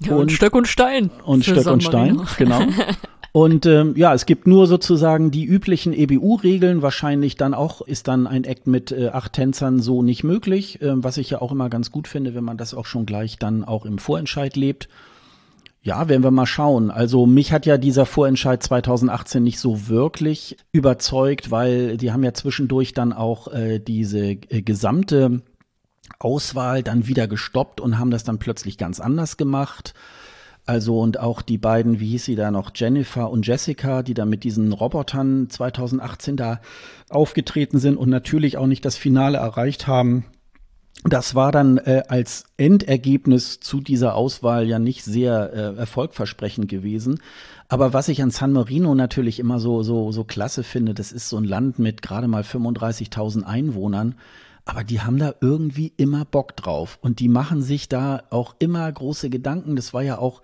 Ja, und, und Stöck und Stein. Und Stöck und Stein, genau. [LAUGHS] Und ähm, ja, es gibt nur sozusagen die üblichen EBU-Regeln. Wahrscheinlich dann auch ist dann ein Act mit äh, acht Tänzern so nicht möglich, äh, was ich ja auch immer ganz gut finde, wenn man das auch schon gleich dann auch im Vorentscheid lebt. Ja, werden wir mal schauen. Also mich hat ja dieser Vorentscheid 2018 nicht so wirklich überzeugt, weil die haben ja zwischendurch dann auch äh, diese äh, gesamte Auswahl dann wieder gestoppt und haben das dann plötzlich ganz anders gemacht. Also und auch die beiden, wie hieß sie da noch, Jennifer und Jessica, die da mit diesen Robotern 2018 da aufgetreten sind und natürlich auch nicht das Finale erreicht haben. Das war dann äh, als Endergebnis zu dieser Auswahl ja nicht sehr äh, erfolgversprechend gewesen. Aber was ich an San Marino natürlich immer so so so klasse finde, das ist so ein Land mit gerade mal 35.000 Einwohnern aber die haben da irgendwie immer Bock drauf und die machen sich da auch immer große Gedanken. Das war ja auch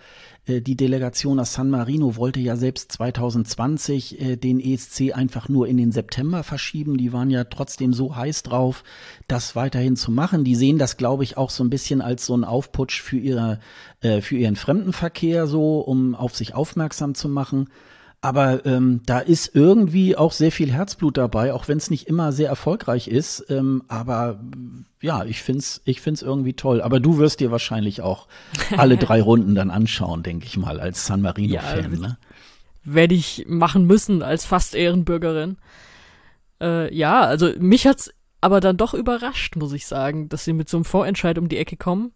äh, die Delegation aus San Marino wollte ja selbst 2020 äh, den ESC einfach nur in den September verschieben. Die waren ja trotzdem so heiß drauf, das weiterhin zu machen. Die sehen das, glaube ich, auch so ein bisschen als so ein Aufputsch für ihre äh, für ihren Fremdenverkehr so, um auf sich aufmerksam zu machen. Aber ähm, da ist irgendwie auch sehr viel Herzblut dabei, auch wenn es nicht immer sehr erfolgreich ist. Ähm, aber ja, ich find's, ich find's irgendwie toll. Aber du wirst dir wahrscheinlich auch alle drei [LAUGHS] Runden dann anschauen, denke ich mal, als San Marino-Fan. Ja, ne? Werde ich machen müssen als fast Ehrenbürgerin. Äh, ja, also mich hat's aber dann doch überrascht, muss ich sagen, dass sie mit so einem Vorentscheid um die Ecke kommen.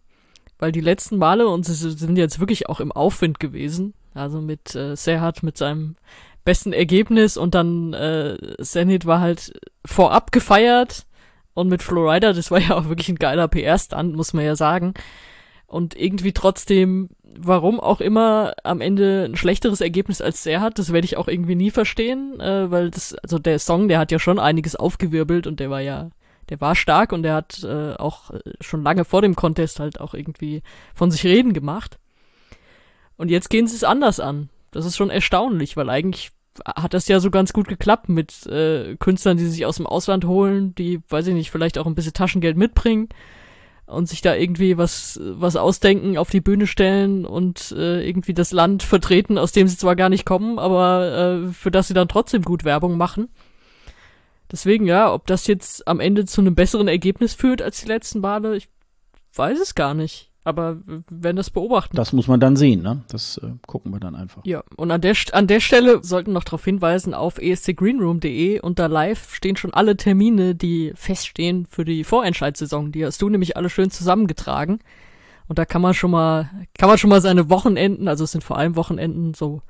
Weil die letzten Male, und sie sind jetzt wirklich auch im Aufwind gewesen, also mit äh, Serhat mit seinem besten Ergebnis und dann äh, Zenit war halt vorab gefeiert und mit Florida, das war [LAUGHS] ja auch wirklich ein geiler PR-Stand, muss man ja sagen. Und irgendwie trotzdem, warum auch immer, am Ende ein schlechteres Ergebnis als Serhat, das werde ich auch irgendwie nie verstehen, äh, weil das, also der Song, der hat ja schon einiges aufgewirbelt und der war ja, der war stark und der hat äh, auch schon lange vor dem Contest halt auch irgendwie von sich reden gemacht. Und jetzt gehen sie es anders an. Das ist schon erstaunlich, weil eigentlich hat das ja so ganz gut geklappt mit äh, Künstlern, die sich aus dem Ausland holen, die, weiß ich nicht, vielleicht auch ein bisschen Taschengeld mitbringen und sich da irgendwie was was ausdenken, auf die Bühne stellen und äh, irgendwie das Land vertreten, aus dem sie zwar gar nicht kommen, aber äh, für das sie dann trotzdem gut Werbung machen. Deswegen ja, ob das jetzt am Ende zu einem besseren Ergebnis führt als die letzten Male, ich weiß es gar nicht. Aber wir werden das beobachten. Das muss man dann sehen, ne? Das äh, gucken wir dann einfach. Ja, und an der, an der Stelle sollten noch darauf hinweisen, auf escgreenroom.de unter live stehen schon alle Termine, die feststehen für die Vorentscheidssaison. Die hast du nämlich alle schön zusammengetragen. Und da kann man schon mal, kann man schon mal seine Wochenenden, also es sind vor allem Wochenenden so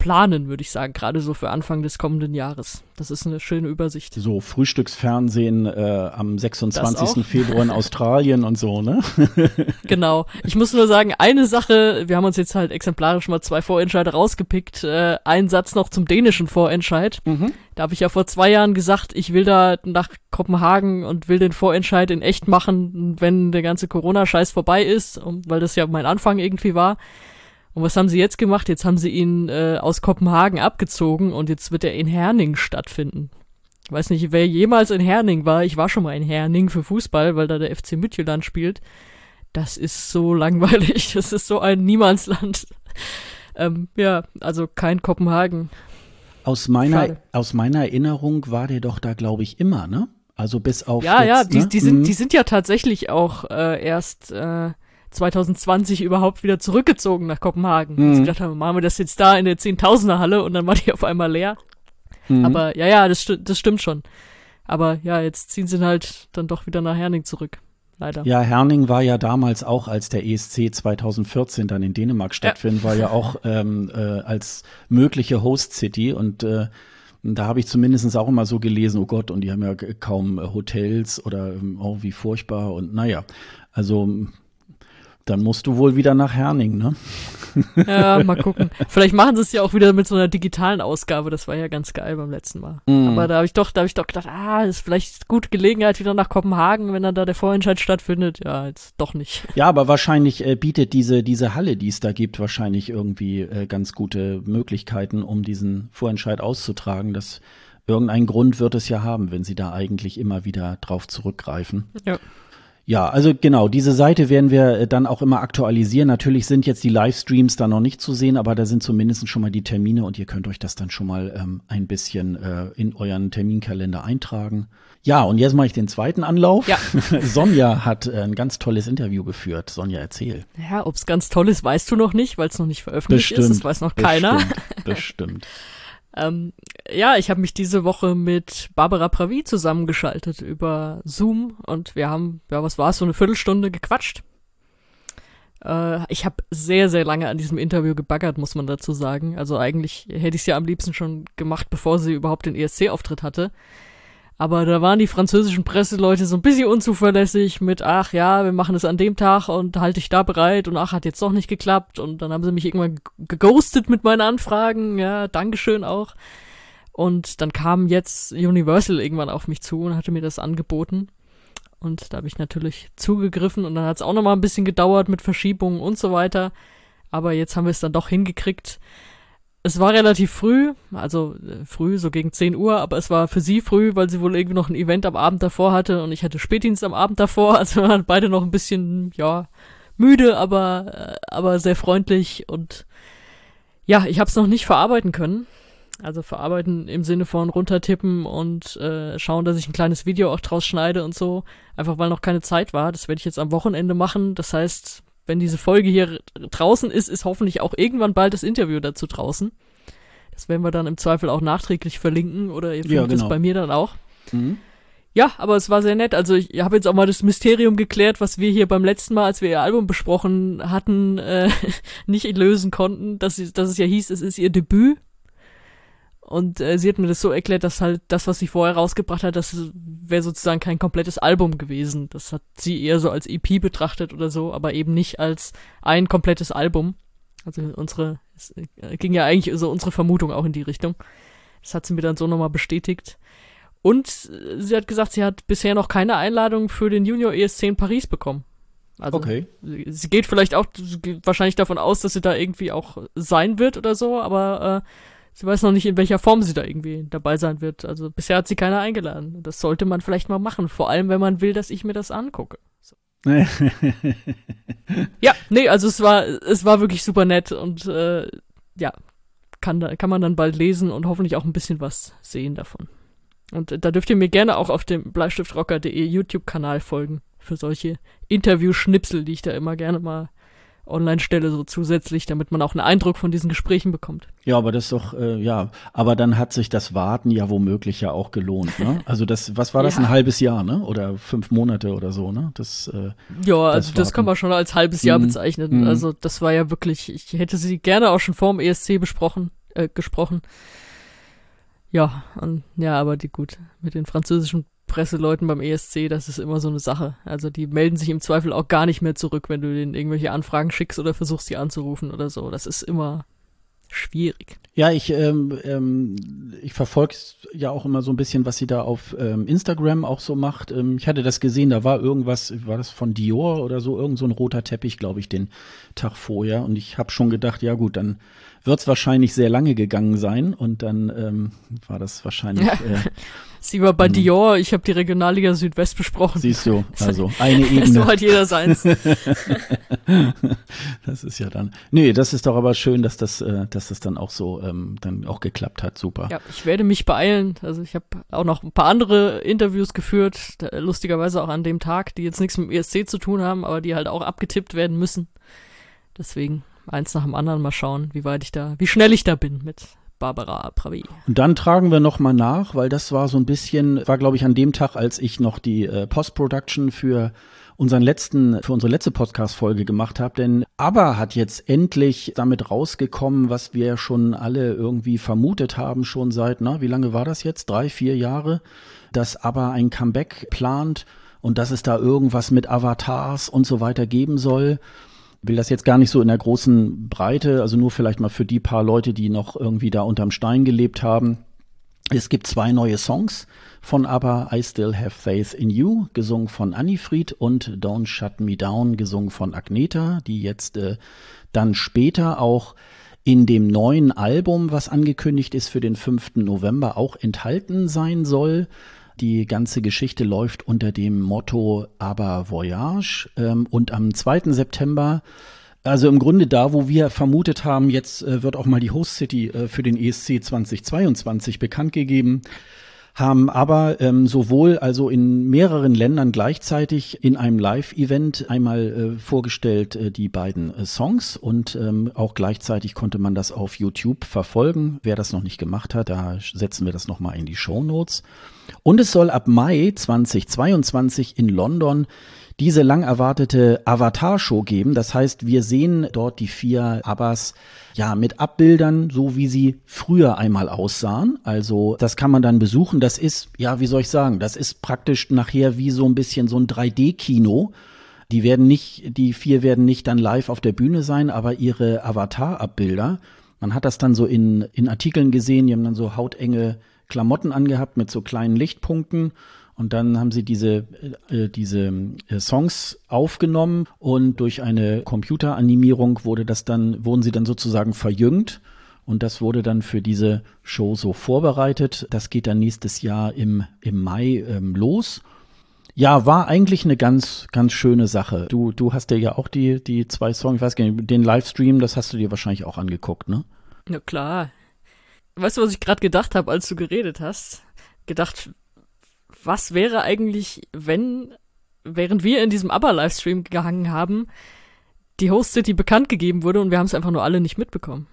planen, würde ich sagen, gerade so für Anfang des kommenden Jahres. Das ist eine schöne Übersicht. So Frühstücksfernsehen äh, am 26. Februar in [LAUGHS] Australien und so, ne? [LAUGHS] genau. Ich muss nur sagen, eine Sache, wir haben uns jetzt halt exemplarisch mal zwei Vorentscheide rausgepickt. Äh, ein Satz noch zum dänischen Vorentscheid. Mhm. Da habe ich ja vor zwei Jahren gesagt, ich will da nach Kopenhagen und will den Vorentscheid in echt machen, wenn der ganze Corona-Scheiß vorbei ist, weil das ja mein Anfang irgendwie war. Und was haben sie jetzt gemacht? Jetzt haben sie ihn äh, aus Kopenhagen abgezogen und jetzt wird er in Herning stattfinden. Ich weiß nicht, wer jemals in Herning war. Ich war schon mal in Herning für Fußball, weil da der FC Midtjylland spielt. Das ist so langweilig. [LAUGHS] Das ist so ein Niemandsland. ähm, ja, also kein Kopenhagen. Aus meiner, aus meiner Erinnerung war der doch da, glaube ich, immer, ne? Also bis auf. Ja, jetzt, ja, die, ne? die, sind, Mhm. die sind ja tatsächlich auch äh, erst äh, 2020 überhaupt wieder zurückgezogen nach Kopenhagen. Mhm. Sie gedacht haben, machen wir das jetzt da in der Zehntausender Halle und dann war die [LAUGHS] auf einmal leer. Mhm. Aber ja, ja, das, das stimmt schon. Aber ja, jetzt ziehen sie halt dann doch wieder nach Herning zurück. Leider. Ja, Herning war ja damals auch, als der ESC 2014 dann in Dänemark stattfindet, war ja auch ähm, äh, als mögliche Host City und äh, da habe ich zumindest auch immer so gelesen, oh Gott, und die haben ja kaum äh, Hotels oder ähm, oh, wie furchtbar und naja, also dann musst du wohl wieder nach Herning, ne? Ja, [LAUGHS] mal gucken. Vielleicht machen sie es ja auch wieder mit so einer digitalen Ausgabe. Das war ja ganz geil beim letzten Mal. Mhm. Aber da habe ich doch, da habe ich doch gedacht, ah, ist vielleicht gute Gelegenheit wieder nach Kopenhagen, wenn dann da der Vorentscheid stattfindet. Ja, jetzt doch nicht. Ja, aber wahrscheinlich äh, bietet diese, diese Halle, die es da gibt, wahrscheinlich irgendwie äh, ganz gute Möglichkeiten, um diesen Vorentscheid auszutragen. Das irgendeinen Grund wird es ja haben, wenn sie da eigentlich immer wieder drauf zurückgreifen. Ja. Ja, also genau, diese Seite werden wir äh, dann auch immer aktualisieren. Natürlich sind jetzt die Livestreams da noch nicht zu sehen, aber da sind zumindest schon mal die Termine und ihr könnt euch das dann schon mal ähm, ein bisschen äh, in euren Terminkalender eintragen. Ja, und jetzt mache ich den zweiten Anlauf. Ja. [LAUGHS] Sonja hat äh, ein ganz tolles Interview geführt. Sonja, erzähl. Ja, ob's ganz toll ist, weißt du noch nicht, weil es noch nicht veröffentlicht ist. Das weiß noch keiner. Bestimmt. [LAUGHS] Ähm, ja, ich habe mich diese Woche mit Barbara Pravi zusammengeschaltet über Zoom und wir haben, ja, was war es, so eine Viertelstunde gequatscht. Äh, ich habe sehr, sehr lange an diesem Interview gebaggert, muss man dazu sagen. Also eigentlich hätte ich es ja am liebsten schon gemacht, bevor sie überhaupt den ESC-Auftritt hatte. Aber da waren die französischen Presseleute so ein bisschen unzuverlässig mit, ach ja, wir machen es an dem Tag und halte ich da bereit und ach, hat jetzt doch nicht geklappt. Und dann haben sie mich irgendwann geghostet mit meinen Anfragen. Ja, Dankeschön auch. Und dann kam jetzt Universal irgendwann auf mich zu und hatte mir das angeboten. Und da habe ich natürlich zugegriffen und dann hat es auch nochmal ein bisschen gedauert mit Verschiebungen und so weiter. Aber jetzt haben wir es dann doch hingekriegt. Es war relativ früh, also äh, früh, so gegen 10 Uhr, aber es war für sie früh, weil sie wohl irgendwie noch ein Event am Abend davor hatte und ich hatte Spätdienst am Abend davor, [LAUGHS] also wir waren beide noch ein bisschen, ja, müde, aber, äh, aber sehr freundlich und ja, ich habe es noch nicht verarbeiten können. Also verarbeiten im Sinne von runtertippen und äh, schauen, dass ich ein kleines Video auch draus schneide und so. Einfach weil noch keine Zeit war. Das werde ich jetzt am Wochenende machen. Das heißt, wenn diese Folge hier draußen ist, ist hoffentlich auch irgendwann bald das Interview dazu draußen. Das werden wir dann im Zweifel auch nachträglich verlinken oder ihr Ja, findet es genau. bei mir dann auch. Mhm. Ja, aber es war sehr nett. Also ich habe jetzt auch mal das Mysterium geklärt, was wir hier beim letzten Mal, als wir ihr Album besprochen hatten, äh, [LAUGHS] nicht lösen konnten, dass, sie, dass es ja hieß, es ist ihr Debüt. Und äh, sie hat mir das so erklärt, dass halt das, was sie vorher rausgebracht hat, das wäre sozusagen kein komplettes Album gewesen. Das hat sie eher so als EP betrachtet oder so, aber eben nicht als ein komplettes Album. Also unsere, es äh, ging ja eigentlich so unsere Vermutung auch in die Richtung. Das hat sie mir dann so nochmal bestätigt. Und äh, sie hat gesagt, sie hat bisher noch keine Einladung für den Junior ESC in Paris bekommen. Also Okay. sie, geht vielleicht auch geht wahrscheinlich davon aus, dass sie da irgendwie auch sein wird oder so, aber äh, sie weiß noch nicht, in welcher Form sie da irgendwie dabei sein wird. Also bisher hat sie keiner eingeladen. Das sollte man vielleicht mal machen, vor allem wenn man will, dass ich mir das angucke. [LAUGHS] Ja, nee, also es war es war wirklich super nett und äh, ja, kann da kann man dann bald lesen und hoffentlich auch ein bisschen was sehen davon. Und äh, da dürft ihr mir gerne auch auf dem bleistiftrocker.de YouTube-Kanal folgen für solche Interview-Schnipsel, die ich da immer gerne mal online stelle, so zusätzlich, damit man auch einen Eindruck von diesen Gesprächen bekommt. Ja, aber das ist doch, äh, ja, aber dann hat sich das Warten ja womöglich ja auch gelohnt, ne? [LAUGHS] Also das, was war das, Ja. ein halbes Jahr, ne? Oder fünf Monate oder so, ne? Das, äh, Ja, Das also das Warten. kann man schon als halbes Jahr Mhm. bezeichnen. Mhm. Also das war ja wirklich, ich hätte sie gerne auch schon vorm ESC besprochen, äh, gesprochen. Ja, und, ja, aber die gut, mit den französischen Presseleuten beim ESC, das ist immer so eine Sache. Also die melden sich im Zweifel auch gar nicht mehr zurück, wenn du denen irgendwelche Anfragen schickst oder versuchst, sie anzurufen oder so. Das ist immer, schwierig. Ja, ich, ähm, ähm, ich verfolge ja auch immer so ein bisschen, was sie da auf ähm, Instagram auch so macht. Ähm, ich hatte das gesehen, da war irgendwas, war das von Dior oder so, irgend so ein roter Teppich, glaube ich, den Tag vorher. Und ich habe schon gedacht, ja gut, dann wird es wahrscheinlich sehr lange gegangen sein und dann ähm, war das wahrscheinlich. Äh, [LAUGHS] Sie war bei mhm. Dior, ich habe die Regionalliga Südwest besprochen. Siehst du, [LAUGHS] also eine Ebene. so hat jeder seins. [LAUGHS] das ist ja dann. Nee, das ist doch aber schön, dass das, äh, dass das dann auch so ähm, dann auch geklappt hat. Super. Ja, ich werde mich beeilen. Also ich habe auch noch ein paar andere Interviews geführt, lustigerweise auch an dem Tag, die jetzt nichts mit dem ESC zu tun haben, aber die halt auch abgetippt werden müssen. Deswegen eins nach dem anderen mal schauen, wie weit ich da, wie schnell ich da bin mit Barbara Pravi. Und dann tragen wir nochmal nach, weil das war so ein bisschen, war glaube ich an dem Tag, als ich noch die äh, Post-Production für unseren letzten, für unsere letzte Podcast-Folge gemacht habe, denn ABBA hat jetzt endlich damit rausgekommen, was wir schon alle irgendwie vermutet haben, schon seit, na, wie lange war das jetzt? Drei, vier Jahre, dass ABBA ein Comeback plant und dass es da irgendwas mit Avatars und so weiter geben soll will das jetzt gar nicht so in der großen Breite, also nur vielleicht mal für die paar Leute, die noch irgendwie da unterm Stein gelebt haben. Es gibt zwei neue Songs von ABBA, I Still Have Faith in You, gesungen von Anifried und Don't Shut Me Down, gesungen von Agneta, die jetzt äh, dann später auch in dem neuen Album, was angekündigt ist für den 5. November, auch enthalten sein soll. Die ganze Geschichte läuft unter dem Motto Aber Voyage. Ähm, und am 2. September, also im Grunde da, wo wir vermutet haben, jetzt äh, wird auch mal die Host City äh, für den ESC 2022 bekannt gegeben haben aber ähm, sowohl also in mehreren Ländern gleichzeitig in einem Live-Event einmal äh, vorgestellt äh, die beiden äh, Songs und ähm, auch gleichzeitig konnte man das auf YouTube verfolgen. Wer das noch nicht gemacht hat, da setzen wir das nochmal in die Show Notes. Und es soll ab Mai 2022 in London diese lang erwartete Avatar-Show geben. Das heißt, wir sehen dort die vier Abbas ja mit Abbildern, so wie sie früher einmal aussahen. Also das kann man dann besuchen. Das ist, ja, wie soll ich sagen, das ist praktisch nachher wie so ein bisschen so ein 3D-Kino. Die werden nicht, die vier werden nicht dann live auf der Bühne sein, aber ihre Avatar-Abbilder. Man hat das dann so in, in Artikeln gesehen, die haben dann so hautenge Klamotten angehabt mit so kleinen Lichtpunkten und dann haben sie diese, äh, diese äh, Songs aufgenommen und durch eine Computeranimierung wurde das dann, wurden sie dann sozusagen verjüngt. Und das wurde dann für diese Show so vorbereitet. Das geht dann nächstes Jahr im, im Mai ähm, los. Ja, war eigentlich eine ganz, ganz schöne Sache. Du, du hast dir ja auch die, die zwei Songs, ich weiß gar nicht, den Livestream, das hast du dir wahrscheinlich auch angeguckt, ne? Na klar. Weißt du, was ich gerade gedacht habe, als du geredet hast? Gedacht, was wäre eigentlich, wenn, während wir in diesem ABBA-Livestream gehangen haben, die Host City bekannt gegeben wurde und wir haben es einfach nur alle nicht mitbekommen.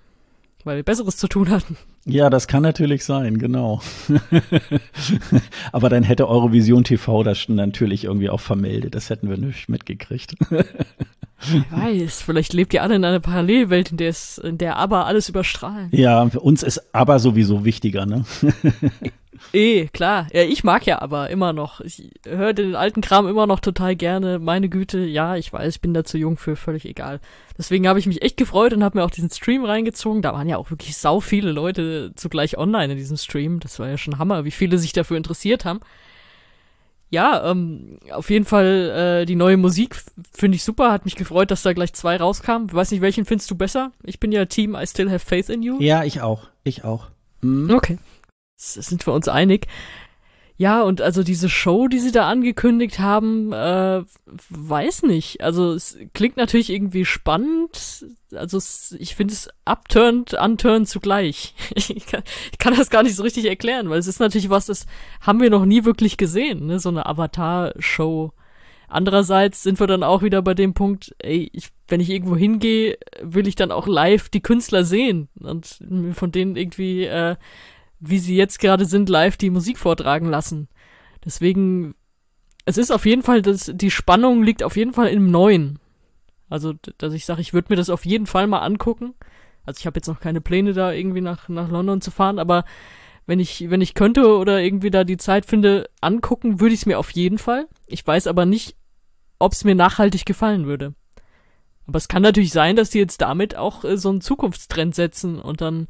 Weil wir Besseres zu tun hatten. Ja, das kann natürlich sein, genau. [LAUGHS] Aber dann hätte Eurovision TV das natürlich irgendwie auch vermeldet. Das hätten wir nicht mitgekriegt. Wer weiß, vielleicht lebt ihr alle in einer Parallelwelt, in der es, in der aber alles überstrahlen. Ja, für uns ist aber sowieso wichtiger, ne? [LAUGHS] Eh, klar. Ja, ich mag ja aber immer noch. Ich höre den alten Kram immer noch total gerne. Meine Güte, ja, ich weiß, ich bin da zu jung für, völlig egal. Deswegen habe ich mich echt gefreut und habe mir auch diesen Stream reingezogen. Da waren ja auch wirklich sau viele Leute zugleich online in diesem Stream. Das war ja schon Hammer, wie viele sich dafür interessiert haben. Ja, ähm, auf jeden Fall äh, die neue Musik finde ich super. Hat mich gefreut, dass da gleich zwei rauskamen. Weiß nicht, welchen findest du besser? Ich bin ja Team I Still Have Faith in You. Ja, ich auch. Ich auch. Mhm. Okay sind wir uns einig. Ja, und also diese Show, die sie da angekündigt haben, äh, weiß nicht. Also es klingt natürlich irgendwie spannend. Also es, ich finde es upturned, unturned zugleich. [LAUGHS] Ich kann, ich kann das gar nicht so richtig erklären, weil es ist natürlich was, das haben wir noch nie wirklich gesehen, ne? so eine Avatar-Show. Andererseits sind wir dann auch wieder bei dem Punkt, ey, ich, wenn ich irgendwo hingehe, will ich dann auch live die Künstler sehen und von denen irgendwie äh, wie sie jetzt gerade sind, live die Musik vortragen lassen. Deswegen, es ist auf jeden Fall, das, die Spannung liegt auf jeden Fall im Neuen. Also, dass ich sage, ich würde mir das auf jeden Fall mal angucken. Also ich habe jetzt noch keine Pläne, da irgendwie nach, nach London zu fahren, aber wenn ich, wenn ich könnte oder irgendwie da die Zeit finde, angucken, würde ich es mir auf jeden Fall. Ich weiß aber nicht, ob es mir nachhaltig gefallen würde. Aber es kann natürlich sein, dass die jetzt damit auch äh, so einen Zukunftstrend setzen und dann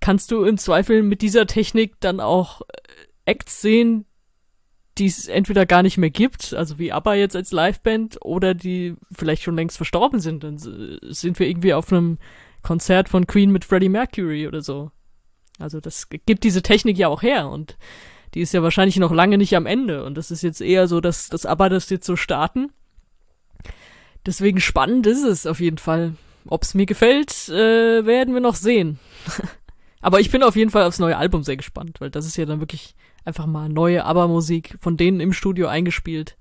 kannst du im Zweifel mit dieser Technik dann auch äh, Acts sehen, die es entweder gar nicht mehr gibt, also wie ABBA jetzt als Liveband, oder die vielleicht schon längst verstorben sind. Dann sind wir irgendwie auf einem Konzert von Queen mit Freddie Mercury oder so. Also das gibt diese Technik ja auch her und die ist ja wahrscheinlich noch lange nicht am Ende. Und das ist jetzt eher so, dass das ABBA das jetzt so starten. Deswegen spannend ist es auf jeden Fall. Ob es mir gefällt, äh, werden wir noch sehen. [LAUGHS] Aber ich bin auf jeden Fall aufs neue Album sehr gespannt, weil das ist ja dann wirklich einfach mal neue ABBA-Musik von denen im Studio eingespielt.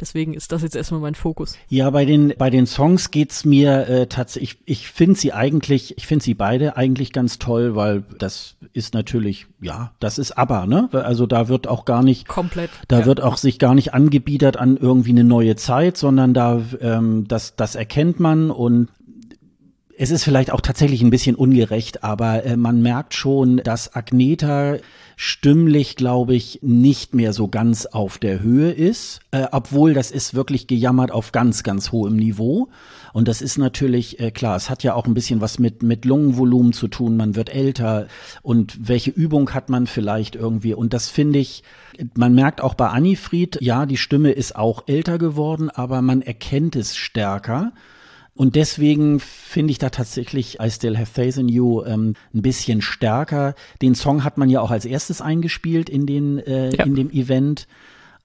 Deswegen ist das jetzt erstmal mein Fokus. Ja, bei den bei den Songs geht's mir äh, tatsächlich. Ich, ich finde sie eigentlich, ich finde sie beide eigentlich ganz toll, weil das ist natürlich, ja, das ist ABBA, ne? Also da wird auch gar nicht komplett. Da ja. wird auch sich gar nicht angebiedert an irgendwie eine neue Zeit, sondern da ähm, das das erkennt man und es ist vielleicht auch tatsächlich ein bisschen ungerecht, aber äh, man merkt schon, dass Agneta stimmlich, glaube ich, nicht mehr so ganz auf der Höhe ist, äh, obwohl das ist wirklich gejammert auf ganz, ganz hohem Niveau. Und das ist natürlich, äh, klar, es hat ja auch ein bisschen was mit, mit Lungenvolumen zu tun, man wird älter und welche Übung hat man vielleicht irgendwie. Und das finde ich, man merkt auch bei Anifried, ja, die Stimme ist auch älter geworden, aber man erkennt es stärker. Und deswegen finde ich da tatsächlich I Still Have Faith in You ähm, ein bisschen stärker. Den Song hat man ja auch als erstes eingespielt in, den, äh, ja. in dem Event.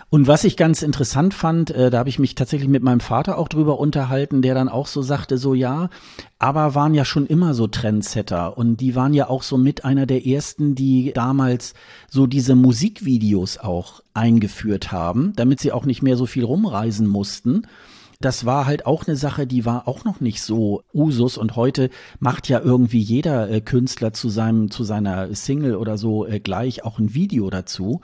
Und was ich ganz interessant fand, äh, da habe ich mich tatsächlich mit meinem Vater auch drüber unterhalten, der dann auch so sagte, so ja, aber waren ja schon immer so Trendsetter und die waren ja auch so mit einer der ersten, die damals so diese Musikvideos auch eingeführt haben, damit sie auch nicht mehr so viel rumreisen mussten das war halt auch eine Sache, die war auch noch nicht so Usus und heute macht ja irgendwie jeder äh, Künstler zu seinem, zu seiner Single oder so äh, gleich auch ein Video dazu.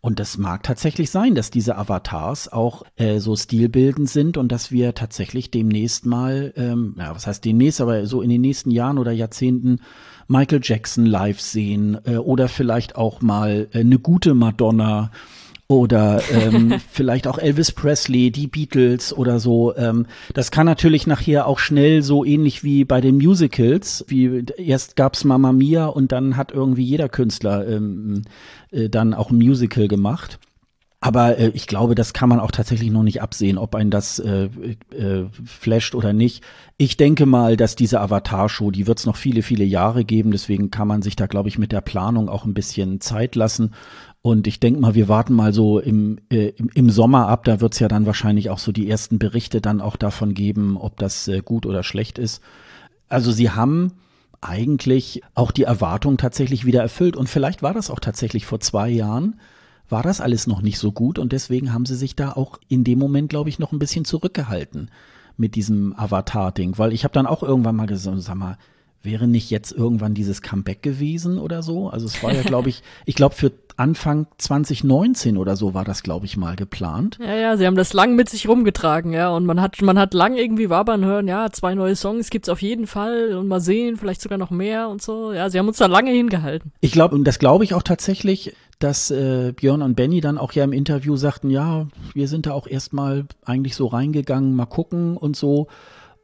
Und das mag tatsächlich sein, dass diese Avatars auch äh, so stilbildend sind und dass wir tatsächlich demnächst mal, ähm, ja, was heißt demnächst, aber so in den nächsten Jahren oder Jahrzehnten Michael Jackson live sehen äh, oder vielleicht auch mal äh, eine gute Madonna oder ähm, [LAUGHS] vielleicht auch Elvis Presley, die Beatles oder so. Ähm, das kann natürlich nachher auch schnell so ähnlich wie bei den Musicals, wie erst gab's Mamma Mia und dann hat irgendwie jeder Künstler ähm, äh, dann auch ein Musical gemacht. Aber äh, ich glaube, das kann man auch tatsächlich noch nicht absehen, ob ein das äh, äh, flasht oder nicht. Ich denke mal, dass diese Avatar-Show, die wird es noch viele, viele Jahre geben. Deswegen kann man sich da, glaube ich, mit der Planung auch ein bisschen Zeit lassen. Und ich denke mal, wir warten mal so im, äh, im, Sommer ab. Da wird es ja dann wahrscheinlich auch so die ersten Berichte dann auch davon geben, ob das äh, gut oder schlecht ist. Also sie haben eigentlich auch die Erwartung tatsächlich wieder erfüllt. Und vielleicht war das auch tatsächlich vor zwei Jahren, war das alles noch nicht so gut. Und deswegen haben sie sich da auch in dem Moment, glaube ich, noch ein bisschen zurückgehalten mit diesem Avatar-Ding. Weil ich habe dann auch irgendwann mal gesagt, sag mal, wäre nicht jetzt irgendwann dieses Comeback gewesen oder so? Also es war ja, glaube ich, [LAUGHS] ich glaube für Anfang 2019 oder so war das, glaube ich, mal geplant. Ja, ja, sie haben das lang mit sich rumgetragen, ja, und man hat, man hat lang irgendwie wabern hören, ja, zwei neue Songs gibt's auf jeden Fall und mal sehen, vielleicht sogar noch mehr und so. Ja, sie haben uns da lange hingehalten. Ich glaube, und das glaube ich auch tatsächlich, dass äh, Björn und Benny dann auch ja im Interview sagten, ja, wir sind da auch erstmal eigentlich so reingegangen, mal gucken und so.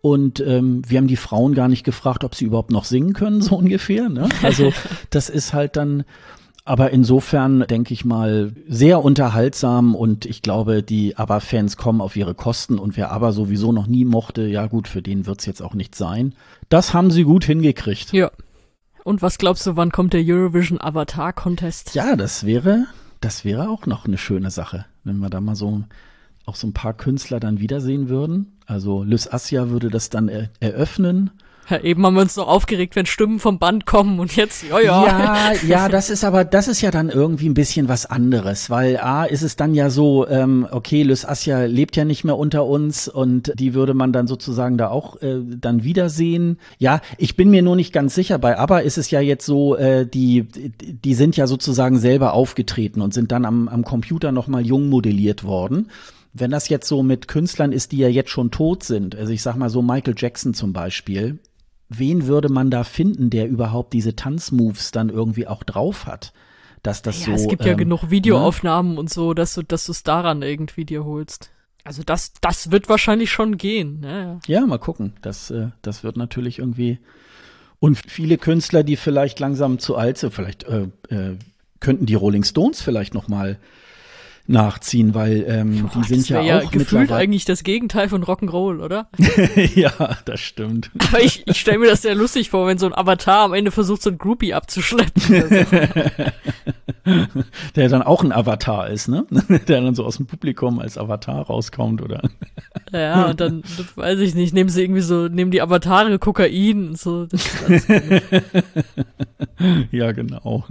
Und ähm, wir haben die Frauen gar nicht gefragt, ob sie überhaupt noch singen können, so [LAUGHS] ungefähr. Ne? Also das ist halt dann, aber insofern denke ich mal sehr unterhaltsam und ich glaube, die ABBA-Fans kommen auf ihre Kosten und wer ABBA sowieso noch nie mochte, ja gut, für den wird's jetzt auch nicht sein. Das haben sie gut hingekriegt. Ja. Und was glaubst du, wann kommt der Eurovision Avatar Contest? Ja, das wäre, das wäre auch noch eine schöne Sache, wenn wir da mal so auch so ein paar Künstler dann wiedersehen würden. Also Lys Assia würde das dann er eröffnen. Ja, eben haben wir uns noch aufgeregt, wenn Stimmen vom Band kommen und jetzt, ja, ja. Ja, ja, das ist aber, das ist ja dann irgendwie ein bisschen was anderes, weil A, ist es dann ja so, ähm, okay, Lys Assia lebt ja nicht mehr unter uns und die würde man dann sozusagen da auch äh, dann wiedersehen. Ja, ich bin mir nur nicht ganz sicher, bei ABBA ist es ja jetzt so, äh, die, die sind ja sozusagen selber aufgetreten und sind dann am, am Computer nochmal jung modelliert worden. Wenn das jetzt so mit Künstlern ist, die ja jetzt schon tot sind, also ich sag mal so Michael Jackson zum Beispiel, wen würde man da finden, der überhaupt diese Tanzmoves dann irgendwie auch drauf hat? Dass das ja, so. Es gibt ja ähm, genug Videoaufnahmen ne? und so, dass du, dass du es daran irgendwie dir holst. Also das, das wird wahrscheinlich schon gehen. Ne? Ja, mal gucken. Das, äh, das wird natürlich irgendwie. Und viele Künstler, die vielleicht langsam zu alt sind, vielleicht äh, äh, könnten die Rolling Stones vielleicht noch mal nachziehen, weil ähm, Boah, die sind ja auch ja gefühlt eigentlich das Gegenteil von Rock'n'Roll, oder? [LAUGHS] ja, das stimmt. Aber ich, ich stelle mir das sehr lustig vor, wenn so ein Avatar am Ende versucht, so ein Groupie abzuschleppen. [LAUGHS] Der dann auch ein Avatar ist, ne? [LAUGHS] Der dann so aus dem Publikum als Avatar rauskommt, oder? Ja, und dann, weiß ich nicht, nehmen sie irgendwie so, nehmen die Avatare Kokain und so. ja, genau.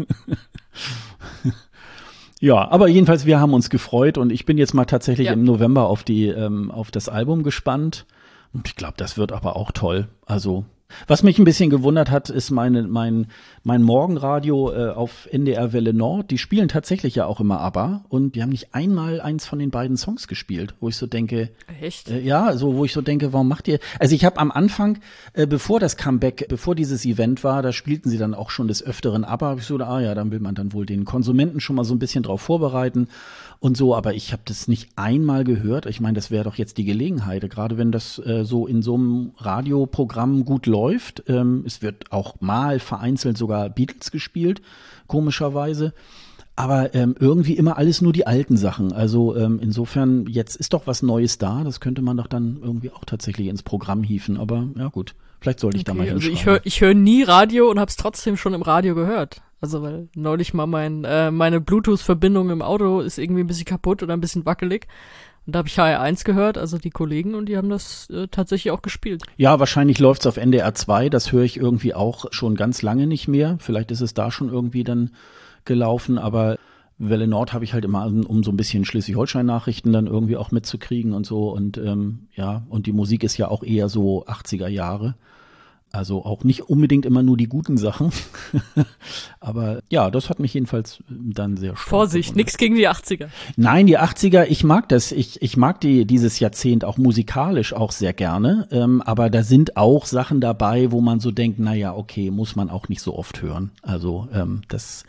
Ja, aber jedenfalls, wir haben uns gefreut und ich bin jetzt mal tatsächlich ja. im November auf die, ähm, auf das Album gespannt. Und ich glaube, das wird aber auch toll. Also was mich ein bisschen gewundert hat, ist meine, mein, mein Morgenradio äh, auf NDR Welle Nord. Die spielen tatsächlich ja auch immer ABBA und die haben nicht einmal eins von den beiden Songs gespielt, wo ich so denke. Echt? Äh, ja, so wo ich so denke, warum macht ihr? Also ich habe am Anfang, äh, bevor das Comeback, bevor dieses Event war, da spielten sie dann auch schon des Öfteren ABBA. Hab ich so, ah ja, dann will man dann wohl den Konsumenten schon mal so ein bisschen drauf vorbereiten und so, aber ich habe das nicht einmal gehört. Ich meine, das wäre doch jetzt die Gelegenheit, gerade wenn das äh, so in so einem Radioprogramm gut läuft. Ähm, es wird auch mal vereinzelt sogar Beatles gespielt, komischerweise. Aber ähm, irgendwie immer alles nur die alten Sachen. Also ähm, insofern, jetzt ist doch was Neues da. Das könnte man doch dann irgendwie auch tatsächlich ins Programm hieven. Aber ja gut, vielleicht sollte ich okay, da mal hinschreiben. Also ich höre ich hör nie Radio und habe es trotzdem schon im Radio gehört. Also weil neulich mal mein äh, meine Bluetooth-Verbindung im Auto ist irgendwie ein bisschen kaputt oder ein bisschen wackelig. Und da habe ich HR1 gehört, also die Kollegen, und die haben das äh, tatsächlich auch gespielt. Ja, wahrscheinlich läuft's auf NDR 2, das höre ich irgendwie auch schon ganz lange nicht mehr. Vielleicht ist es da schon irgendwie dann gelaufen, aber Welle Nord habe ich halt immer, um so ein bisschen Schleswig-Holstein-Nachrichten dann irgendwie auch mitzukriegen und so. Und ähm, ja, und die Musik ist ja auch eher so 80er Jahre. Also auch nicht unbedingt immer nur die guten Sachen. [LAUGHS] Aber ja, das hat mich jedenfalls dann sehr stark Vorsicht, nichts gegen die 80er. Nein, die 80er, ich mag das. Ich, ich mag die, dieses Jahrzehnt auch musikalisch auch sehr gerne. Ähm, aber da sind auch Sachen dabei, wo man so denkt, na ja, okay, muss man auch nicht so oft hören. Also ähm, das,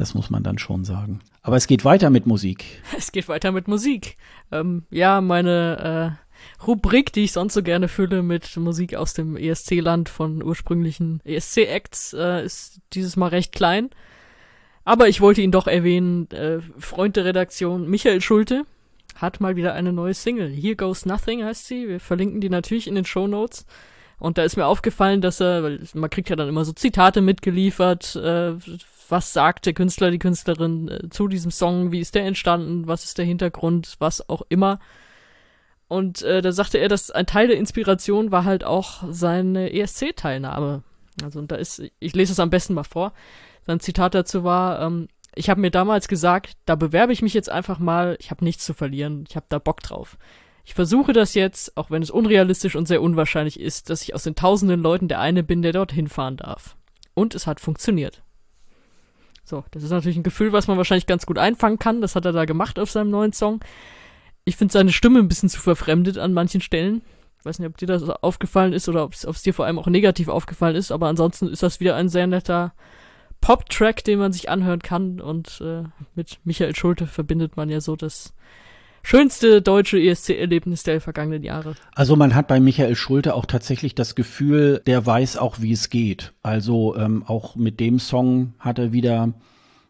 das muss man dann schon sagen. Aber es geht weiter mit Musik. [LAUGHS] Es geht weiter mit Musik. Ähm, ja, meine äh Rubrik, die ich sonst so gerne fülle mit Musik aus dem ESC-Land von ursprünglichen ESC-Acts, äh, ist dieses Mal recht klein. Aber ich wollte ihn doch erwähnen, äh, Freund der Redaktion Michael Schulte hat mal wieder eine neue Single. Here Goes Nothing heißt sie. Wir verlinken die natürlich in den Show Notes. Und da ist mir aufgefallen, dass er, weil man kriegt ja dann immer so Zitate mitgeliefert, äh, was sagt der Künstler, die Künstlerin äh, zu diesem Song, wie ist der entstanden, was ist der Hintergrund, was auch immer. Und äh, da sagte er, dass ein Teil der Inspiration war halt auch seine ESC-Teilnahme. Also und da ist, ich lese es am besten mal vor. Sein Zitat dazu war, ähm, ich habe mir damals gesagt, da bewerbe ich mich jetzt einfach mal, ich habe nichts zu verlieren, ich habe da Bock drauf. Ich versuche das jetzt, auch wenn es unrealistisch und sehr unwahrscheinlich ist, dass ich aus den tausenden Leuten der eine bin, der dorthin fahren darf. Und es hat funktioniert. So, das ist natürlich ein Gefühl, was man wahrscheinlich ganz gut einfangen kann. Das hat er da gemacht auf seinem neuen Song. Ich finde seine Stimme ein bisschen zu verfremdet an manchen Stellen. Ich weiß nicht, ob dir das aufgefallen ist oder ob es dir vor allem auch negativ aufgefallen ist, aber ansonsten ist das wieder ein sehr netter Pop-Track, den man sich anhören kann. Und äh, mit Michael Schulte verbindet man ja so das schönste deutsche ESC-Erlebnis der vergangenen Jahre. Also man hat bei Michael Schulte auch tatsächlich das Gefühl, der weiß auch, wie es geht. Also ähm, auch mit dem Song hat er wieder,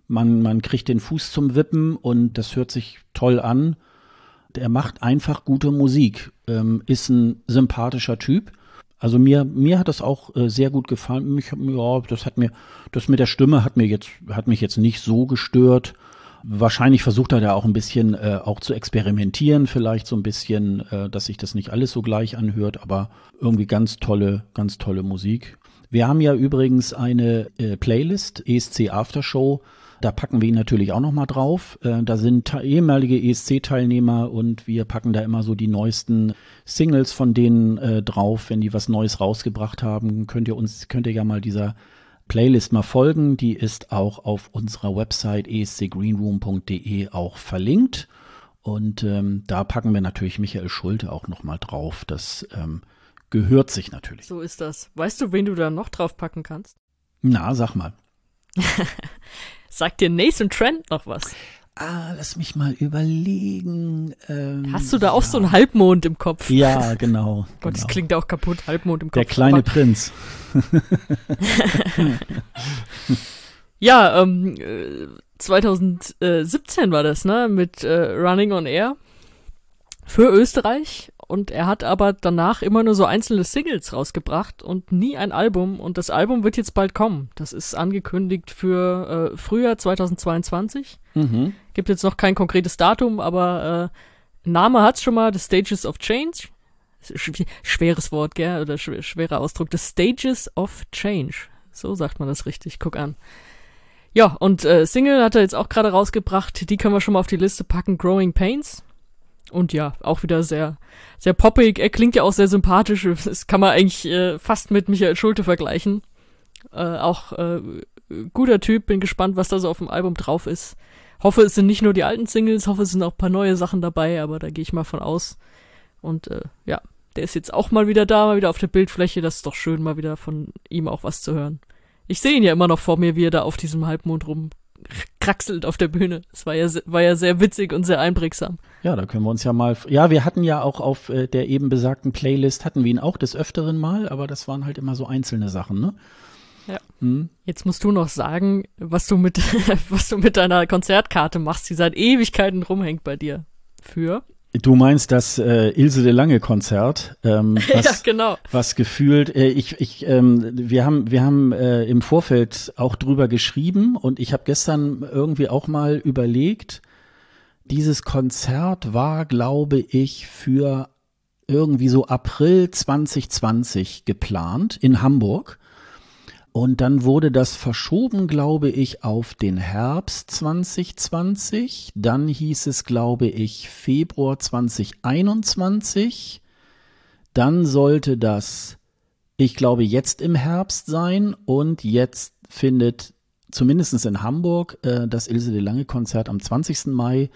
man, man kriegt den Fuß zum Wippen und das hört sich toll an der macht einfach gute Musik, ähm, ist ein sympathischer Typ. Also mir, mir hat das auch äh, sehr gut gefallen. Mich, ja, das hat mir, das mit der Stimme hat mir jetzt, hat mich jetzt nicht so gestört. Wahrscheinlich versucht er da auch ein bisschen äh, auch zu experimentieren, vielleicht so ein bisschen, äh, dass sich das nicht alles so gleich anhört, aber irgendwie ganz tolle, ganz tolle Musik. Wir haben ja übrigens eine äh, Playlist, ESC Aftershow, da packen wir ihn natürlich auch nochmal drauf. Äh, da sind ehemalige ESC-Teilnehmer und wir packen da immer so die neuesten Singles von denen äh, drauf. Wenn die was Neues rausgebracht haben, könnt ihr uns, könnt ihr ja mal dieser Playlist mal folgen. Die ist auch auf unserer Website escgreenroom.de auch verlinkt. Und ähm, da packen wir natürlich Michael Schulte auch nochmal drauf. Das ähm, gehört sich natürlich. So ist das. Weißt du, wen du da noch drauf packen kannst? Na, sag mal. [LAUGHS] Sagt dir Nathan Trent noch was? Ah, lass mich mal überlegen. Ähm, Hast du da auch so einen Halbmond im Kopf? Ja, genau. [LAUGHS] Gott, das genau. klingt auch kaputt. Halbmond im Kopf. Der kleine Aber- Prinz. [LAUGHS] [LAUGHS] Ja, ähm, äh, 2017 war das, ne? Mit äh, Running on Air für Österreich. Und er hat aber danach immer nur so einzelne Singles rausgebracht und nie ein Album. Und das Album wird jetzt bald kommen. Das ist angekündigt für äh, Frühjahr 2022. Mhm. Gibt jetzt noch kein konkretes Datum, aber äh, Name hat's schon mal, The Stages of Change. Sch schweres Wort, gell? Oder sch schwerer Ausdruck. The Stages of Change. So sagt man das richtig. Guck an. Ja, und äh, Single hat er jetzt auch gerade rausgebracht. Die können wir schon mal auf die Liste packen. Growing Pains. Und ja, auch wieder sehr, sehr poppig. Er klingt ja auch sehr sympathisch. Das kann man eigentlich äh, fast mit Michael Schulte vergleichen. Äh, auch äh, guter Typ. Bin gespannt, was da so auf dem Album drauf ist. Hoffe, es sind nicht nur die alten Singles, hoffe, es sind auch ein paar neue Sachen dabei, aber da gehe ich mal von aus. Und äh, ja, der ist jetzt auch mal wieder da, mal wieder auf der Bildfläche. Das ist doch schön, mal wieder von ihm auch was zu hören. Ich sehe ihn ja immer noch vor mir, wie er da auf diesem Halbmond rumkraxelt auf der Bühne. Das war ja, war ja sehr witzig und sehr einprägsam. Ja, da können wir uns ja mal. Ja, wir hatten ja auch auf äh, der eben besagten Playlist hatten wir ihn auch des öfteren mal, aber das waren halt immer so einzelne Sachen, ne? Ja. Hm. Jetzt musst du noch sagen, was du mit, [LAUGHS] was du mit deiner Konzertkarte machst, die seit Ewigkeiten rumhängt bei dir. Für? Du meinst das äh, Ilse de Lange Konzert, ähm, [LAUGHS] was, ja, genau. was gefühlt, äh, ich, ich, ähm, wir haben, wir haben äh, im Vorfeld auch drüber geschrieben und ich habe gestern irgendwie auch mal überlegt, dieses Konzert war, glaube ich, für irgendwie so April 2020 geplant in Hamburg. Und dann wurde das verschoben, glaube ich, auf den Herbst 2020. Dann hieß es, glaube ich, Februar 2021. Dann sollte das, ich glaube, jetzt im Herbst sein. Und jetzt findet zumindest in Hamburg äh, das Ilse de Lange Konzert am 20. Mai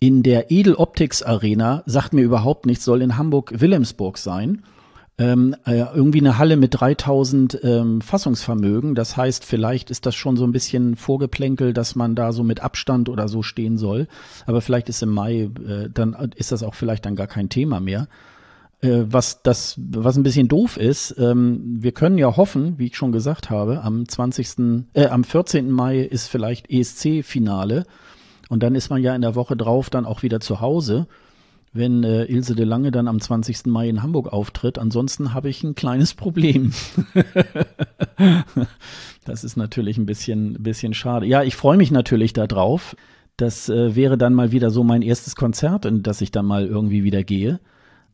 in der Edel Optics Arena. Sagt mir überhaupt nichts, soll in Hamburg-Wilhelmsburg sein ähm, äh, irgendwie eine Halle mit 3000 ähm, Fassungsvermögen. Das heißt, vielleicht ist das schon so ein bisschen Vorgeplänkel, dass man da so mit Abstand oder so stehen soll. Aber vielleicht ist im Mai, äh, dann ist das auch vielleicht dann gar kein Thema mehr. Äh, was das, was ein bisschen doof ist, ähm, wir können ja hoffen, wie ich schon gesagt habe, am 20., äh, am 14. Mai ist vielleicht ESC-Finale und dann ist man ja in der Woche drauf dann auch wieder zu Hause wenn äh, Ilse de Lange dann am 20. Mai in Hamburg auftritt. Ansonsten habe ich ein kleines Problem. [LAUGHS] das ist natürlich ein bisschen, bisschen schade. Ja, ich freue mich natürlich darauf. Das äh, wäre dann mal wieder so mein erstes Konzert, in das ich dann mal irgendwie wieder gehe.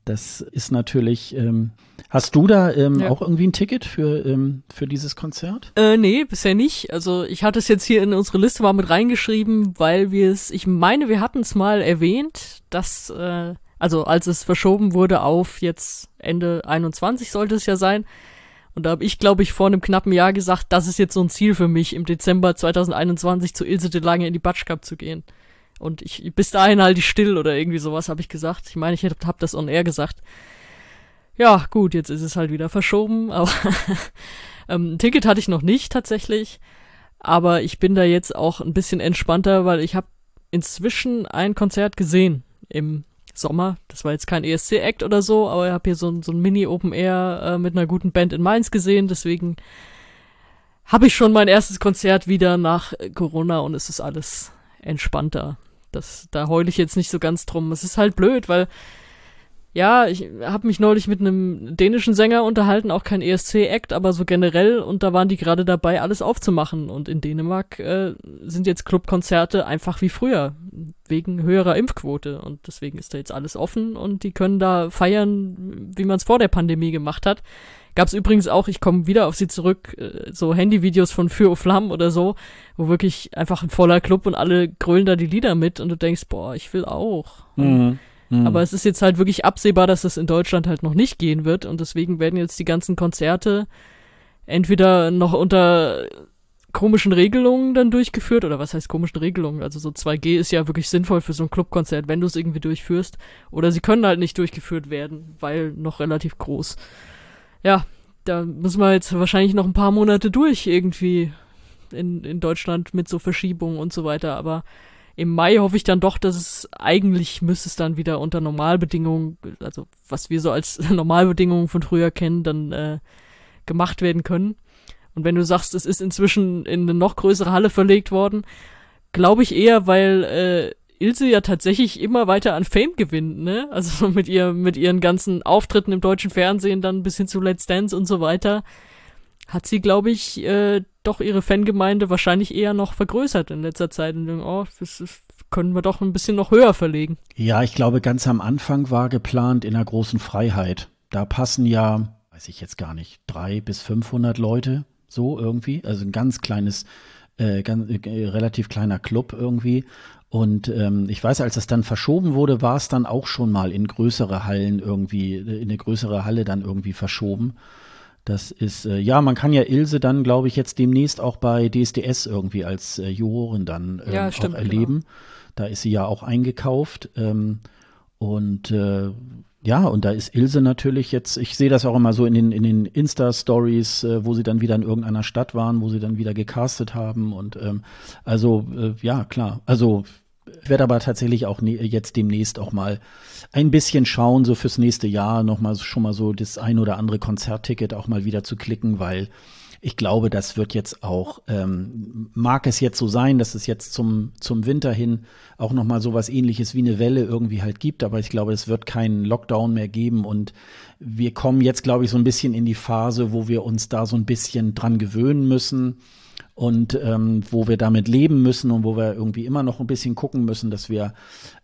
Das ist natürlich. Ähm, hast du da ähm, Ja. auch irgendwie ein Ticket für, ähm, für dieses Konzert? Äh, nee, bisher nicht. Also ich hatte es jetzt hier in unsere Liste mal mit reingeschrieben, weil wir es, ich meine, wir hatten es mal erwähnt, dass, äh, also als es verschoben wurde auf jetzt Ende 21 sollte es ja sein. Und da habe ich, glaube ich, vor einem knappen Jahr gesagt, das ist jetzt so ein Ziel für mich, im Dezember 2021 zu Ilse de Lange in die Batsch Cup zu gehen. Und ich, bis dahin halte ich still oder irgendwie sowas habe ich gesagt. Ich meine, ich habe hab das on air gesagt. Ja, gut, jetzt ist es halt wieder verschoben, [LAUGHS] aber ähm, Ticket hatte ich noch nicht tatsächlich. Aber ich bin da jetzt auch ein bisschen entspannter, weil ich habe inzwischen ein Konzert gesehen im Sommer. Das war jetzt kein ESC-Act oder so, aber ich habe hier so, ein- so ein Mini-Open-Air äh, mit einer guten Band in Mainz gesehen. Deswegen habe ich schon mein erstes Konzert wieder nach äh, Corona und es ist alles entspannter. Das, da heule ich jetzt nicht so ganz drum. Es ist halt blöd, weil ja, ich habe mich neulich mit einem dänischen Sänger unterhalten, auch kein ESC-Act, aber so generell, und da waren die gerade dabei, alles aufzumachen. Und in Dänemark äh, sind jetzt Clubkonzerte einfach wie früher, wegen höherer Impfquote. Und deswegen ist da jetzt alles offen und die können da feiern, wie man es vor der Pandemie gemacht hat. Gab es übrigens auch, ich komme wieder auf sie zurück, äh, so Handyvideos von Für o Flamm oder so, wo wirklich einfach ein voller Club und alle grölen da die Lieder mit und du denkst, boah, ich will auch. Mhm. Mhm. Aber es ist jetzt halt wirklich absehbar, dass das in Deutschland halt noch nicht gehen wird und deswegen werden jetzt die ganzen Konzerte entweder noch unter komischen Regelungen dann durchgeführt oder was heißt komischen Regelungen? Also so 2G ist ja wirklich sinnvoll für so ein Clubkonzert, wenn du es irgendwie durchführst oder sie können halt nicht durchgeführt werden, weil noch relativ groß. Ja, da müssen wir jetzt wahrscheinlich noch ein paar Monate durch irgendwie in, in Deutschland mit so Verschiebungen und so weiter, aber im Mai hoffe ich dann doch, dass es eigentlich müsste es dann wieder unter Normalbedingungen, also was wir so als [LAUGHS] Normalbedingungen von früher kennen, dann äh, gemacht werden können. Und wenn du sagst, es ist inzwischen in eine noch größere Halle verlegt worden, glaube ich eher, weil äh, Ilse ja tatsächlich immer weiter an Fame gewinnt, ne? Also mit ihr, mit ihren ganzen Auftritten im deutschen Fernsehen dann bis hin zu Let's Dance und so weiter, hat sie, glaube ich, äh, doch ihre Fangemeinde wahrscheinlich eher noch vergrößert in letzter Zeit und denken, oh, das, das können wir doch ein bisschen noch höher verlegen. Ja, ich glaube, ganz am Anfang war geplant in der großen Freiheit. Da passen ja, weiß ich jetzt gar nicht, drei bis 500 Leute, so irgendwie. Also ein ganz kleines, äh, ganz, äh, relativ kleiner Club irgendwie. Und ähm, ich weiß, als das dann verschoben wurde, war es dann auch schon mal in größere Hallen irgendwie, in eine größere Halle dann irgendwie verschoben. Das ist, äh, ja, man kann ja Ilse dann, glaube ich, jetzt demnächst auch bei DSDS irgendwie als äh, Jurorin dann ähm, ja, stimmt, auch erleben. Genau. Da ist sie ja auch eingekauft. Ähm, und äh, ja, und da ist Ilse natürlich jetzt, ich sehe das auch immer so in den, in den Insta-Stories, äh, wo sie dann wieder in irgendeiner Stadt waren, wo sie dann wieder gecastet haben. Und ähm, also, äh, ja, klar. Also werde aber tatsächlich auch ne jetzt demnächst auch mal ein bisschen schauen, so fürs nächste Jahr noch mal schon mal so das ein oder andere Konzertticket auch mal wieder zu klicken, weil ich glaube, das wird jetzt auch, ähm, mag es jetzt so sein, dass es jetzt zum, zum Winter hin auch noch mal so was ähnliches wie eine Welle irgendwie halt gibt, aber ich glaube, es wird keinen Lockdown mehr geben und wir kommen jetzt, glaube ich, so ein bisschen in die Phase, wo wir uns da so ein bisschen dran gewöhnen müssen und ähm, wo wir damit leben müssen und wo wir irgendwie immer noch ein bisschen gucken müssen, dass wir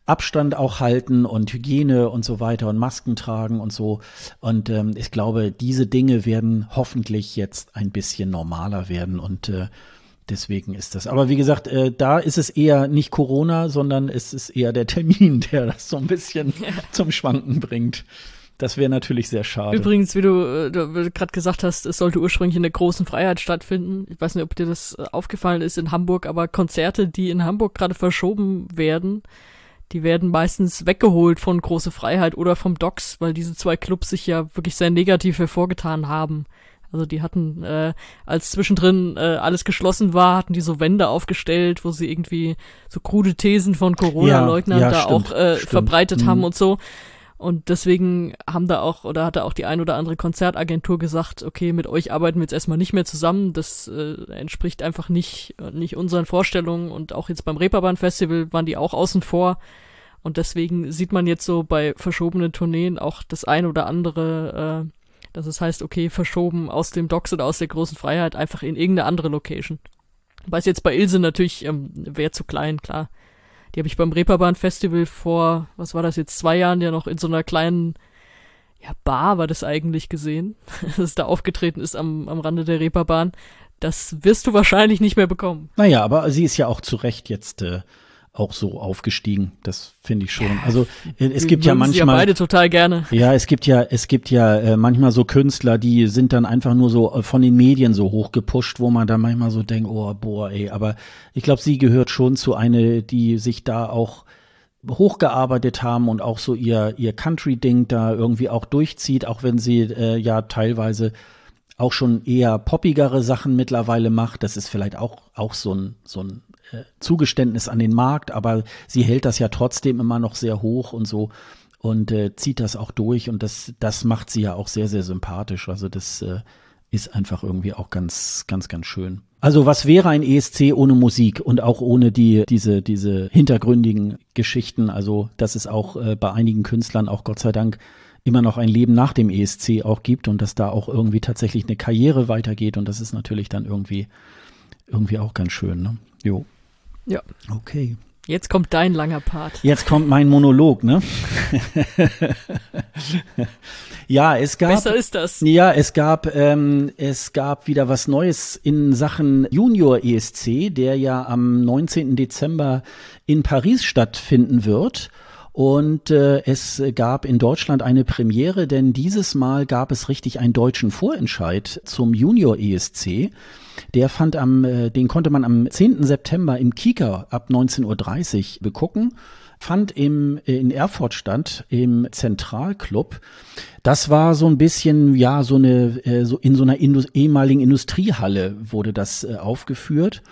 Abstand auch halten und Hygiene und so weiter und Masken tragen und so. Und ähm, ich glaube, diese Dinge werden hoffentlich jetzt ein bisschen normaler werden und äh, deswegen ist das. Aber wie gesagt, äh, da ist es eher nicht Corona, sondern es ist eher der Termin, [LAUGHS] der das so ein bisschen [LAUGHS] zum Schwanken bringt. Das wäre natürlich sehr schade. Übrigens, wie du, äh, du gerade gesagt hast, es sollte ursprünglich in der großen Freiheit stattfinden. Ich weiß nicht, ob dir das äh, aufgefallen ist in Hamburg, aber Konzerte, die in Hamburg gerade verschoben werden, die werden meistens weggeholt von Große Freiheit oder vom Docks, weil diese zwei Clubs sich ja wirklich sehr negativ hervorgetan haben. Also die hatten, äh, als zwischendrin äh, alles geschlossen war, hatten die so Wände aufgestellt, wo sie irgendwie so krude Thesen von Corona-Leugnern ja, ja, da stimmt, auch äh, verbreitet mhm. haben und so. Und deswegen haben da auch, oder hat da auch die ein oder andere Konzertagentur gesagt, okay, mit euch arbeiten wir jetzt erstmal nicht mehr zusammen. Das äh, entspricht einfach nicht, nicht unseren Vorstellungen. Und auch jetzt beim Reeperbahn Festival waren die auch außen vor. Und deswegen sieht man jetzt so bei verschobenen Tourneen auch das ein oder andere, äh, dass es heißt, okay, verschoben aus dem Docks oder aus der großen Freiheit einfach in irgendeine andere Location. Weiß jetzt bei Ilse natürlich, ähm, wäre zu klein, klar. Die habe ich beim Reeperbahn Festival vor, was war das jetzt, zwei Jahren ja noch in so einer kleinen ja, Bar war das eigentlich gesehen, [LAUGHS] dass es da aufgetreten ist am, am Rande der Reeperbahn. Das wirst du wahrscheinlich nicht mehr bekommen. Naja, aber sie ist ja auch zu Recht jetzt äh, auch so aufgestiegen. Das finde ich schon. Also äh, es gibt ja manchmal ja beide total gerne. Ja, es gibt ja es gibt ja äh, manchmal so Künstler, die sind dann einfach nur so äh, von den Medien so hoch gepusht, wo man dann manchmal so denkt, oh boah, ey, aber ich glaube, sie gehört schon zu eine, die sich da auch hochgearbeitet haben und auch so ihr ihr Country Ding da irgendwie auch durchzieht, auch wenn sie äh, ja teilweise auch schon eher poppigere Sachen mittlerweile macht. Das ist vielleicht auch auch so ein so ein Zugeständnis an den Markt, aber sie hält das ja trotzdem immer noch sehr hoch und so und äh, zieht das auch durch und das, das macht sie ja auch sehr, sehr sympathisch. Also das äh, ist einfach irgendwie auch ganz, ganz, ganz schön. Also was wäre ein ESC ohne Musik und auch ohne die, diese, diese hintergründigen Geschichten? Also, dass es auch äh, bei einigen Künstlern auch Gott sei Dank immer noch ein Leben nach dem ESC auch gibt und dass da auch irgendwie tatsächlich eine Karriere weitergeht und das ist natürlich dann irgendwie, irgendwie auch ganz schön, ne? Jo. Ja. Okay. Jetzt kommt dein langer Part. Jetzt kommt mein Monolog, ne? [LAUGHS] ja, es gab. Besser ist das. Ja, es gab, ähm, es gab wieder was Neues in Sachen Junior ESC, der ja am 19. Dezember in Paris stattfinden wird. Und äh, es gab in Deutschland eine Premiere, denn dieses Mal gab es richtig einen deutschen Vorentscheid zum Junior ESC. Der fand am, äh, den konnte man am 10. September im Kika ab 19.30 Uhr begucken fand im, äh, in Erfurt statt, im Zentralclub. Das war so ein bisschen, ja, so eine, äh, so in so einer Indus ehemaligen Industriehalle wurde das aufgeführt.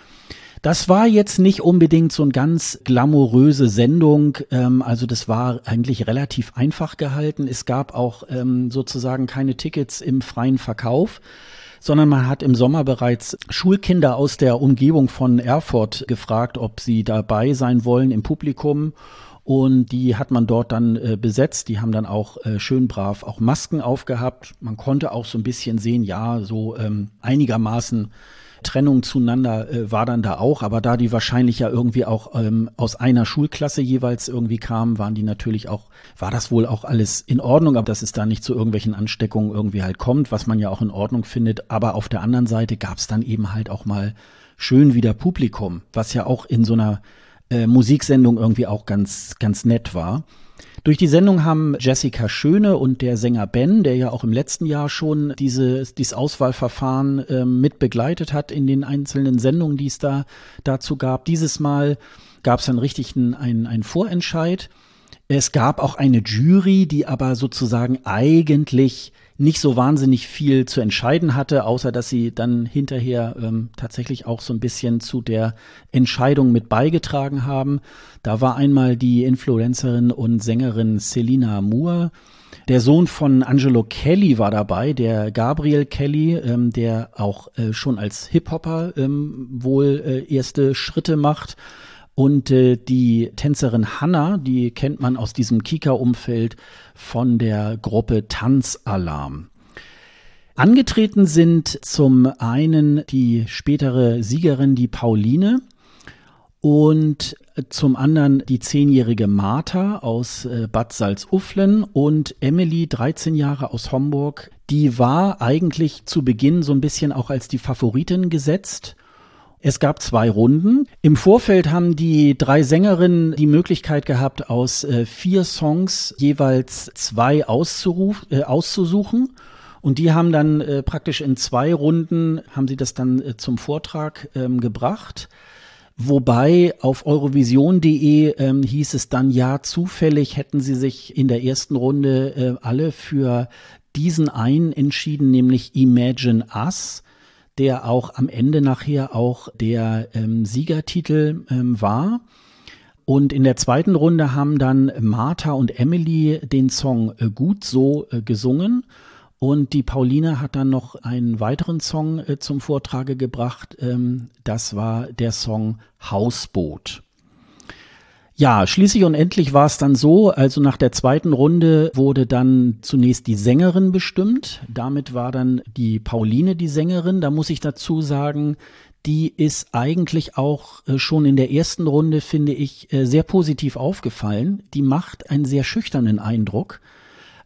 Das war jetzt nicht unbedingt so eine ganz glamouröse Sendung. Ähm, also das war eigentlich relativ einfach gehalten. Es gab auch ähm, sozusagen keine Tickets im freien Verkauf sondern man hat im Sommer bereits Schulkinder aus der Umgebung von Erfurt gefragt, ob sie dabei sein wollen im Publikum. Und die hat man dort dann äh, besetzt. Die haben dann auch äh, schön brav auch Masken aufgehabt. Man konnte auch so ein bisschen sehen, ja, so ähm, einigermaßen Trennung zueinander äh, war dann da auch, aber da die wahrscheinlich ja irgendwie auch ähm, aus einer Schulklasse jeweils irgendwie kamen, waren die natürlich auch, war das wohl auch alles in Ordnung, aber dass es da nicht zu irgendwelchen Ansteckungen irgendwie halt kommt, was man ja auch in Ordnung findet. Aber auf der anderen Seite gab es dann eben halt auch mal schön wieder Publikum, was ja auch in so einer äh, Musiksendung irgendwie auch ganz, ganz nett war. Durch die Sendung haben Jessica Schöne und der Sänger Ben, der ja auch im letzten Jahr schon diese, dieses Auswahlverfahren äh, mit begleitet hat in den einzelnen Sendungen, die es da dazu gab. Dieses Mal gab es dann richtig einen, einen, Vorentscheid. Es gab auch eine Jury, die aber sozusagen eigentlich nicht so wahnsinnig viel zu entscheiden hatte, außer dass sie dann hinterher ähm, tatsächlich auch so ein bisschen zu der Entscheidung mit beigetragen haben. Da war einmal die Influencerin und Sängerin Selina Moore. Der Sohn von Angelo Kelly war dabei, der Gabriel Kelly, ähm, der auch äh, schon als Hip-Hopper ähm, wohl äh, erste Schritte macht. Und äh, die Tänzerin Hannah, die kennt man aus diesem Kika-Umfeld von der Gruppe Tanzalarm. Angetreten sind zum einen die spätere Siegerin, die Pauline, und zum anderen die zehnjährige Martha aus äh, Bad Salzuflen und Emily, 13 Jahre aus Homburg. Die war eigentlich zu Beginn so ein bisschen auch als die Favoritin gesetzt es gab zwei Runden. Im Vorfeld haben die drei Sängerinnen die Möglichkeit gehabt, aus äh, vier Songs jeweils zwei auszuruf, äh, auszusuchen. Und die haben dann äh, praktisch in zwei Runden, haben sie das dann äh, zum Vortrag ähm, gebracht. Wobei auf eurovision.de ähm, hieß es dann, ja, zufällig hätten sie sich in der ersten Runde äh, alle für diesen einen entschieden, nämlich Imagine Us der auch am Ende nachher auch der ähm, Siegertitel ähm, war. Und in der zweiten Runde haben dann Martha und Emily den Song äh, Gut so äh, gesungen. Und die Pauline hat dann noch einen weiteren Song äh, zum Vortrage gebracht. Ähm, das war der Song Hausboot. Ja, schließlich und endlich war es dann so, also nach der zweiten Runde wurde dann zunächst die Sängerin bestimmt. Damit war dann die Pauline die Sängerin. Da muss ich dazu sagen, die ist eigentlich auch äh, schon in der ersten Runde, finde ich, äh, sehr positiv aufgefallen. Die macht einen sehr schüchternen Eindruck.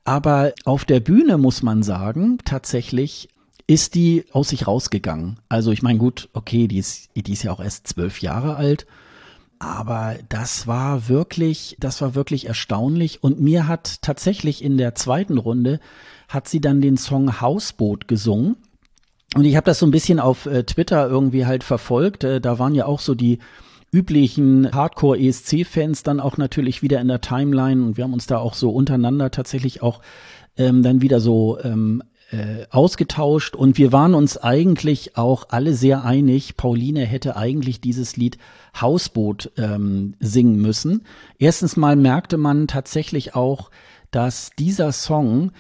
Aber auf der Bühne muss man sagen, tatsächlich ist die aus sich rausgegangen. Also ich meine, gut, okay, die ist, die ist ja auch erst zwölf Jahre alt aber das war wirklich, das war wirklich erstaunlich. Und mir hat tatsächlich in der zweiten Runde hat sie dann den Song Hausboot gesungen. Und ich habe das so ein bisschen auf äh, Twitter irgendwie halt verfolgt. Äh, da waren ja auch so die üblichen Hardcore-ESC-Fans dann auch natürlich wieder in der Timeline und wir haben uns da auch so untereinander tatsächlich auch ähm, dann wieder so ähm, äh, ausgetauscht und wir waren uns eigentlich auch alle sehr einig, Pauline hätte eigentlich dieses Lied Hausboot ähm, singen müssen. Erstens mal merkte man tatsächlich auch, dass dieser Song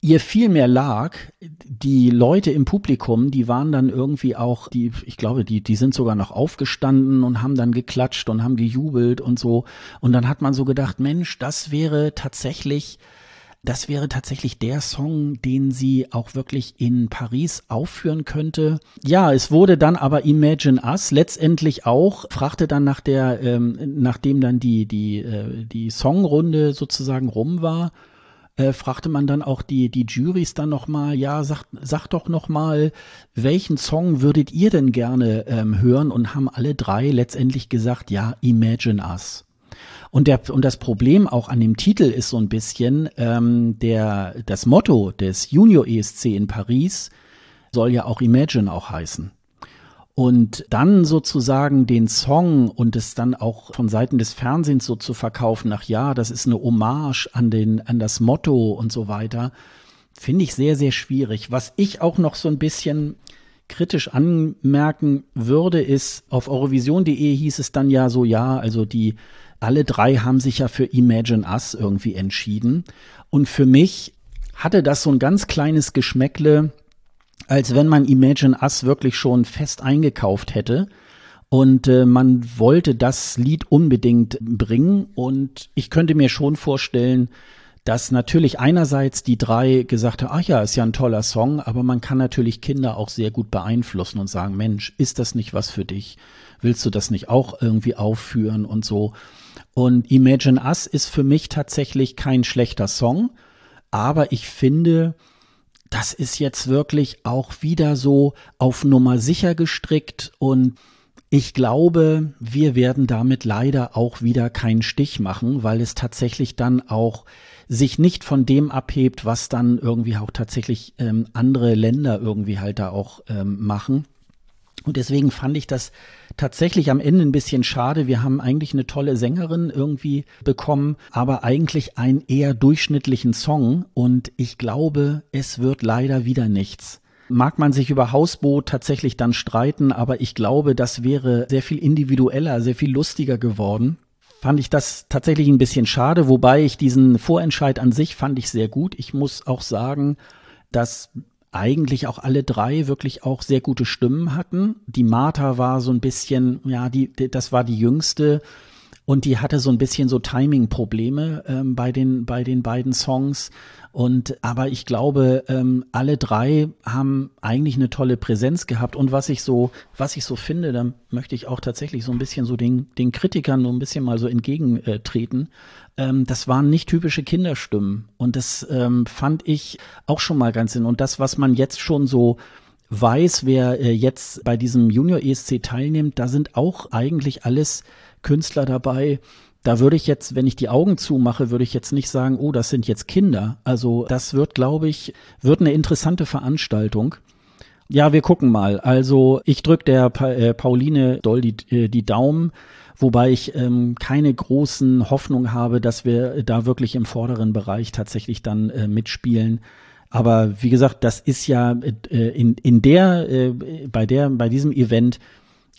ihr viel mehr lag. Die Leute im Publikum, die waren dann irgendwie auch, die, ich glaube, die, die sind sogar noch aufgestanden und haben dann geklatscht und haben gejubelt und so. Und dann hat man so gedacht, Mensch, das wäre tatsächlich das wäre tatsächlich der Song, den sie auch wirklich in Paris aufführen könnte. Ja, es wurde dann aber Imagine Us letztendlich auch, fragte dann nach der, ähm, nachdem dann die, die, äh, die Songrunde sozusagen rum war, äh, fragte man dann auch die, die Juries dann nochmal, ja, sag, sag doch nochmal, welchen Song würdet ihr denn gerne ähm, hören? Und haben alle drei letztendlich gesagt, ja, Imagine Us. Und, der, und das Problem auch an dem Titel ist so ein bisschen, ähm, der, das Motto des Junior ESC in Paris soll ja auch Imagine auch heißen. Und dann sozusagen den Song und es dann auch von Seiten des Fernsehens so zu verkaufen, ach ja, das ist eine Hommage an den, an das Motto und so weiter, finde ich sehr, sehr schwierig. Was ich auch noch so ein bisschen kritisch anmerken würde, ist, auf eurovision.de hieß es dann ja so, ja, also die, alle drei haben sich ja für Imagine Us irgendwie entschieden. Und für mich hatte das so ein ganz kleines Geschmäckle, als wenn man Imagine Us wirklich schon fest eingekauft hätte. Und äh, man wollte das Lied unbedingt bringen. Und ich könnte mir schon vorstellen, dass natürlich einerseits die drei gesagt haben, ach ja, ist ja ein toller Song, aber man kann natürlich Kinder auch sehr gut beeinflussen und sagen, Mensch, ist das nicht was für dich? Willst du das nicht auch irgendwie aufführen und so? Und Imagine Us ist für mich tatsächlich kein schlechter Song, aber ich finde, das ist jetzt wirklich auch wieder so auf Nummer sicher gestrickt und ich glaube, wir werden damit leider auch wieder keinen Stich machen, weil es tatsächlich dann auch sich nicht von dem abhebt, was dann irgendwie auch tatsächlich ähm, andere Länder irgendwie halt da auch ähm, machen. Und deswegen fand ich das tatsächlich am Ende ein bisschen schade. Wir haben eigentlich eine tolle Sängerin irgendwie bekommen, aber eigentlich einen eher durchschnittlichen Song. Und ich glaube, es wird leider wieder nichts mag man sich über Hausboot tatsächlich dann streiten, aber ich glaube, das wäre sehr viel individueller, sehr viel lustiger geworden. Fand ich das tatsächlich ein bisschen schade, wobei ich diesen Vorentscheid an sich fand ich sehr gut. Ich muss auch sagen, dass eigentlich auch alle drei wirklich auch sehr gute Stimmen hatten. Die Martha war so ein bisschen, ja, die, das war die jüngste und die hatte so ein bisschen so Timing-Probleme ähm, bei den bei den beiden Songs. Und aber ich glaube, ähm, alle drei haben eigentlich eine tolle Präsenz gehabt. Und was ich so, was ich so finde, da möchte ich auch tatsächlich so ein bisschen so den, den Kritikern so ein bisschen mal so entgegentreten. Ähm, das waren nicht typische Kinderstimmen. Und das ähm, fand ich auch schon mal ganz in. Und das, was man jetzt schon so weiß, wer äh, jetzt bei diesem Junior ESC teilnimmt, da sind auch eigentlich alles Künstler dabei, da würde ich jetzt, wenn ich die Augen zumache, würde ich jetzt nicht sagen, oh, das sind jetzt Kinder. Also das wird, glaube ich, wird eine interessante Veranstaltung. Ja, wir gucken mal. Also ich drücke der pa äh, Pauline doll die, äh, die Daumen, wobei ich ähm, keine großen Hoffnung habe, dass wir da wirklich im vorderen Bereich tatsächlich dann äh, mitspielen. Aber wie gesagt, das ist ja äh, in, in der, äh, bei der, bei diesem Event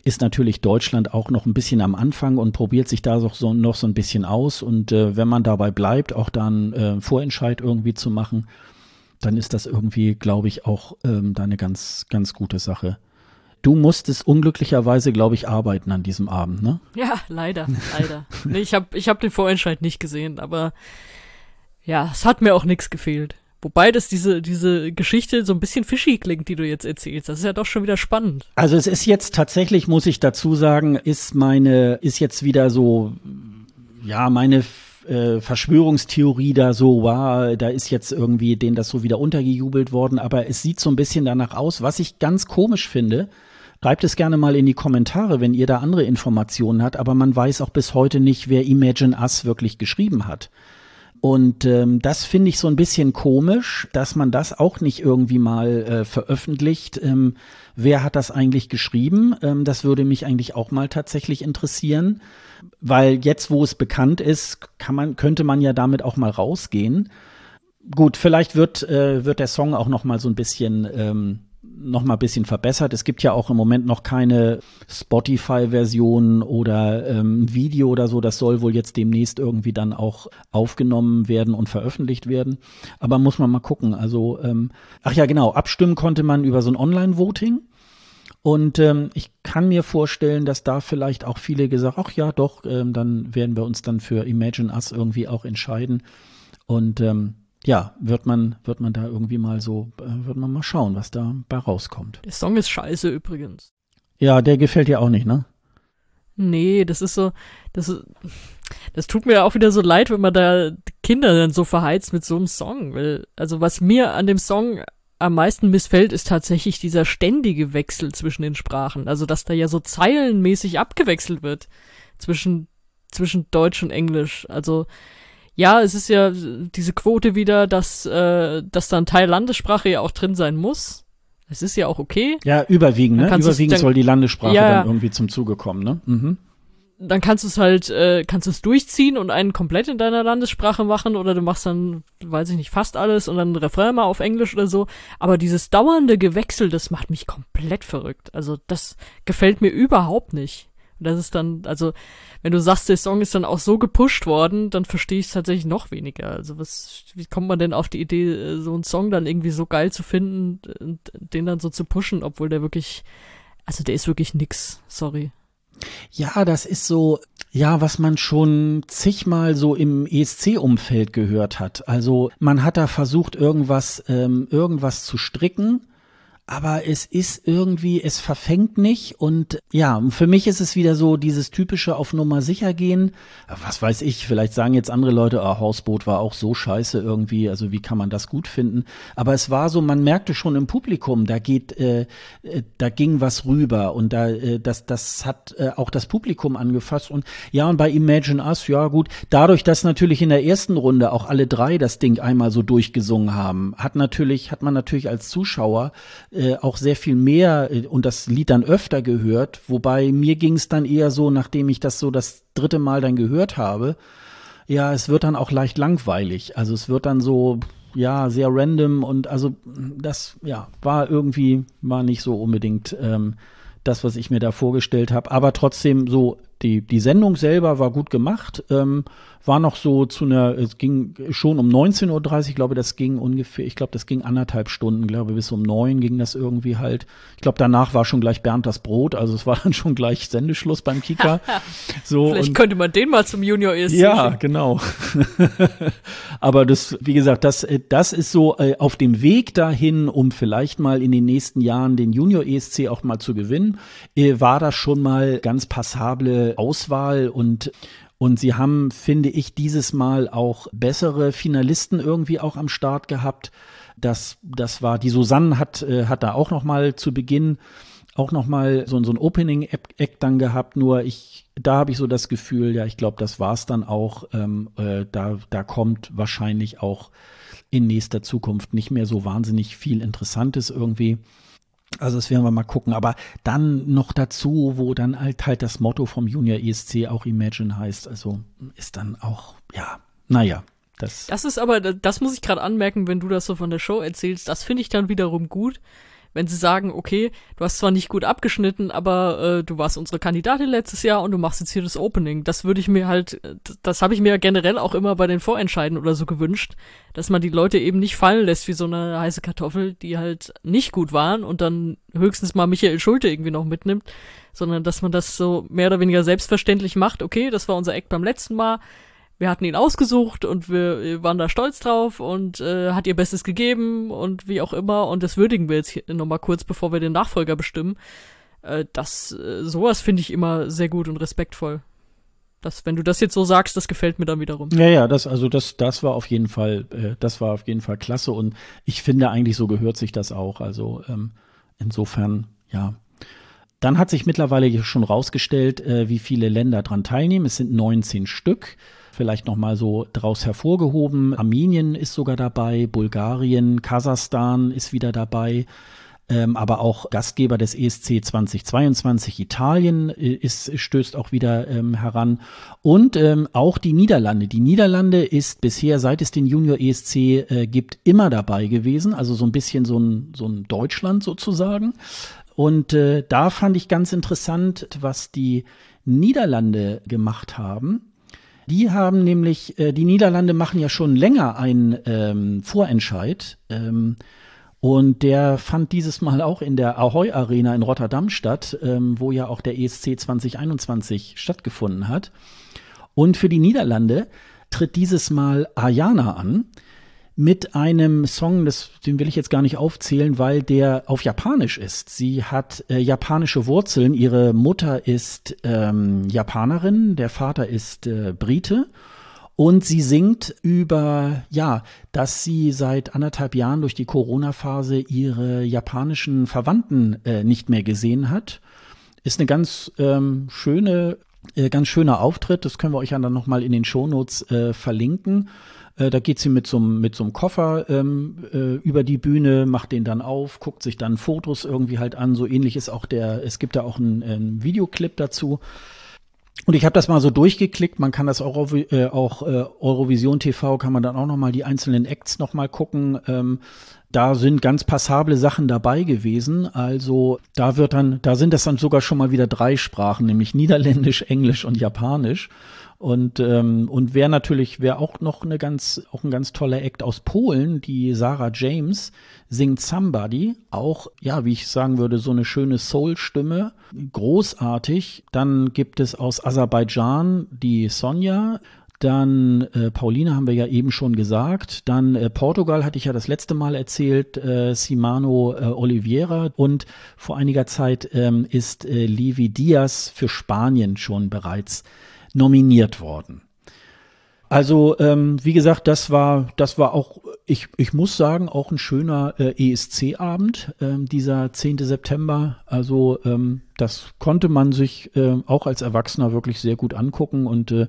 ist natürlich Deutschland auch noch ein bisschen am Anfang und probiert sich da so, noch so ein bisschen aus. Und äh, wenn man dabei bleibt, auch dann äh, Vorentscheid irgendwie zu machen, dann ist das irgendwie, glaube ich, auch ähm, da eine ganz, ganz gute Sache. Du musstest unglücklicherweise, glaube ich, arbeiten an diesem Abend, ne? Ja, leider, leider. nee, ich habe ich hab den Vorentscheid nicht gesehen, aber ja, es hat mir auch nichts gefehlt. Wobei das diese, diese Geschichte so ein bisschen fishy klingt, die du jetzt erzählst. Das ist ja doch schon wieder spannend. Also es ist jetzt tatsächlich, muss ich dazu sagen, ist meine, ist jetzt wieder so, ja, meine äh, Verschwörungstheorie da so, wow, da ist jetzt irgendwie denen das so wieder untergejubelt worden, aber es sieht so ein bisschen danach aus, was ich ganz komisch finde. Schreibt es gerne mal in die Kommentare, wenn ihr da andere Informationen habt, aber man weiß auch bis heute nicht, wer Imagine Us wirklich geschrieben hat. Und ähm, das finde ich so ein bisschen komisch, dass man das auch nicht irgendwie mal äh, veröffentlicht. Ähm, wer hat das eigentlich geschrieben? Ähm, das würde mich eigentlich auch mal tatsächlich interessieren, weil jetzt, wo es bekannt ist, kann man, könnte man ja damit auch mal rausgehen. Gut, vielleicht wird äh, wird der Song auch noch mal so ein bisschen ähm, noch mal ein bisschen verbessert. Es gibt ja auch im Moment noch keine Spotify-Version oder ähm, Video oder so. Das soll wohl jetzt demnächst irgendwie dann auch aufgenommen werden und veröffentlicht werden. Aber muss man mal gucken. Also, ähm, ach ja, genau, abstimmen konnte man über so ein Online-Voting. Und ähm, ich kann mir vorstellen, dass da vielleicht auch viele gesagt, ach ja, doch, ähm, dann werden wir uns dann für Imagine Us irgendwie auch entscheiden. Und ähm, ja, wird man, wird man da irgendwie mal so, äh, wird man mal schauen, was da bei rauskommt. Der Song ist scheiße übrigens. Ja, der gefällt dir auch nicht, ne? Nee, das ist so, das ist, das tut mir auch wieder so leid, wenn man da Kinder dann so verheizt mit so einem Song, weil, also was mir an dem Song am meisten missfällt, ist tatsächlich dieser ständige Wechsel zwischen den Sprachen. Also, dass da ja so zeilenmäßig abgewechselt wird zwischen, zwischen Deutsch und Englisch. Also, ja, es ist ja diese Quote wieder, dass, äh, dass dann Teil Landessprache ja auch drin sein muss. Es ist ja auch okay. Ja, überwiegend, ne? Überwiegend dann, soll die Landessprache ja, dann irgendwie zum Zuge kommen, ne? Mhm. dann kannst du es halt, äh, kannst du es durchziehen und einen komplett in deiner Landessprache machen oder du machst dann, weiß ich nicht, fast alles und dann ein Refrain mal auf Englisch oder so. Aber dieses dauernde Gewechsel, das macht mich komplett verrückt. Also das gefällt mir überhaupt nicht. Das ist dann, also, wenn du sagst, der Song ist dann auch so gepusht worden, dann verstehe ich es tatsächlich noch weniger. Also was, wie kommt man denn auf die Idee, äh, so einen Song dann irgendwie so geil zu finden und den dann so zu pushen, obwohl der wirklich, also der ist wirklich nix, sorry. Ja, das ist so, ja, was man schon zigmal so im ESC-Umfeld gehört hat. Also man hat da versucht, irgendwas, ähm, irgendwas zu stricken aber es ist irgendwie, es verfängt nicht und ja, für mich ist es wieder so dieses typische auf Nummer sicher gehen. Was weiß ich, vielleicht sagen jetzt andere Leute, ah, Hausboot war auch so scheiße irgendwie, also wie kann man das gut finden? Aber es war so, man merkte schon im Publikum, da geht, äh, äh, da ging was rüber und da, äh, das, das hat äh, auch das Publikum angefasst und ja, und bei Imagine Us, ja gut, dadurch, dass natürlich in der ersten Runde auch alle drei das Ding einmal so durchgesungen haben, hat natürlich, hat man natürlich als Zuschauer äh, auch sehr viel mehr äh, und das Lied dann öfter gehört, wobei mir ging es dann eher so, nachdem ich das so das dritte Mal dann gehört habe, ja, es wird dann auch leicht langweilig. Also es wird dann so, ja, sehr random und also das, ja, war irgendwie, war nicht so unbedingt ähm, das, was ich mir da vorgestellt habe, aber trotzdem so die, die Sendung selber war gut gemacht, ähm, war noch so zu einer, es ging schon um 19.30 Uhr, ich glaube, das ging ungefähr, ich glaube, das ging anderthalb Stunden, glaube bis um neun ging das irgendwie halt. Ich glaube, danach war schon gleich Bernd das Brot, also es war [LAUGHS] dann schon gleich Sendeschluss beim Kika. [LAUGHS] so, Vielleicht und, könnte man den mal zum Junior ESC Ja, schicken. genau. [LAUGHS] Aber das, wie gesagt, das, das ist so äh, auf dem Weg dahin, um vielleicht mal in den nächsten Jahren den Junior ESC auch mal zu gewinnen, äh, war das schon mal ganz passable Auswahl und und sie haben, finde ich, dieses Mal auch bessere Finalisten irgendwie auch am Start gehabt. Das, das war, die Susanne hat, äh, hat da auch noch mal zu Beginn auch noch mal so, so ein Opening-Act dann gehabt. Nur ich, da habe ich so das Gefühl, ja, ich glaube, das war's dann auch. Ähm, äh, da, da kommt wahrscheinlich auch in nächster Zukunft nicht mehr so wahnsinnig viel Interessantes irgendwie. Also das werden wir mal gucken. Aber dann noch dazu, wo dann halt halt das Motto vom Junior ESC auch Imagine heißt. Also ist dann auch, ja, naja. Das, das ist aber, das muss ich gerade anmerken, wenn du das so von der Show erzählst, das finde ich dann wiederum gut, wenn sie sagen, okay, du hast zwar nicht gut abgeschnitten, aber äh, du warst unsere Kandidatin letztes Jahr und du machst jetzt hier das Opening. Das würde ich mir halt, das, das habe ich mir generell auch immer bei den Vorentscheiden oder so gewünscht, dass man die Leute eben nicht fallen lässt wie so eine heiße Kartoffel, die halt nicht gut waren und dann höchstens mal Michael Schulte irgendwie noch mitnimmt, sondern dass man das so mehr oder weniger selbstverständlich macht. Okay, das war unser Eck beim letzten Mal wir hatten ihn ausgesucht und wir waren da stolz drauf und äh, hat ihr Bestes gegeben und wie auch immer. Und das würdigen wir jetzt nochmal kurz, bevor wir den Nachfolger bestimmen. Äh, das, äh, sowas finde ich immer sehr gut und respektvoll. Das, wenn du das jetzt so sagst, das gefällt mir dann wiederum. Ja, ja, das, also das, das war auf jeden Fall, äh, das war auf jeden Fall klasse und ich finde eigentlich so gehört sich das auch. Also ähm, insofern, ja. Dann hat sich mittlerweile schon rausgestellt, äh, wie viele Länder dran teilnehmen. Es sind 19 Stück vielleicht nochmal so draus hervorgehoben. Armenien ist sogar dabei, Bulgarien, Kasachstan ist wieder dabei. Ähm, aber auch Gastgeber des ESC 2022, Italien, äh, ist, stößt auch wieder ähm, heran. Und ähm, auch die Niederlande. Die Niederlande ist bisher, seit es den Junior ESC äh, gibt, immer dabei gewesen. Also so ein bisschen so ein, so ein Deutschland sozusagen. Und äh, da fand ich ganz interessant, was die Niederlande gemacht haben. Die haben nämlich, äh, die Niederlande machen ja schon länger einen ähm, Vorentscheid. Ähm, und der fand dieses Mal auch in der Ahoy Arena in Rotterdam statt, ähm, wo ja auch der ESC 2021 stattgefunden hat. Und für die Niederlande tritt dieses Mal Ayana an mit einem Song, das, den will ich jetzt gar nicht aufzählen, weil der auf Japanisch ist. Sie hat äh, japanische Wurzeln. Ihre Mutter ist ähm, Japanerin, der Vater ist äh, Brite. Und sie singt über, ja, dass sie seit anderthalb Jahren durch die Corona-Phase ihre japanischen Verwandten äh, nicht mehr gesehen hat. Ist eine ganz ähm, schöne, ganz schöner Auftritt. Das können wir euch dann nochmal in den Shownotes äh, verlinken. Äh, da geht sie mit so, mit einem Koffer ähm, äh, über die Bühne, macht den dann auf, guckt sich dann Fotos irgendwie halt an. So ähnlich ist auch der, es gibt da auch einen Videoclip dazu. Und ich habe das mal so durchgeklickt. Man kann das Euro, äh, auch äh, Eurovision TV kann man dann auch noch mal die einzelnen Acts noch mal gucken. Ähm, da sind ganz passable Sachen dabei gewesen. Also da wird dann, da sind das dann sogar schon mal wieder drei Sprachen, nämlich Niederländisch, Englisch und Japanisch. Und, ähm, und wer natürlich, wer auch noch eine ganz, auch ein ganz toller Act aus Polen, die Sarah James, singt Somebody, auch, ja, wie ich sagen würde, so eine schöne Soul-Stimme, großartig. Dann gibt es aus Aserbaidschan die Sonja, dann äh, Pauline haben wir ja eben schon gesagt. Dann äh, Portugal hatte ich ja das letzte Mal erzählt, äh, Simano äh, Oliveira. Und vor einiger Zeit ähm, ist äh, Levi Diaz für Spanien schon bereits nominiert worden. Also ähm, wie gesagt, das war das war auch ich ich muss sagen auch ein schöner äh, ESC-Abend ähm, dieser 10. September. Also ähm, das konnte man sich äh, auch als Erwachsener wirklich sehr gut angucken und äh,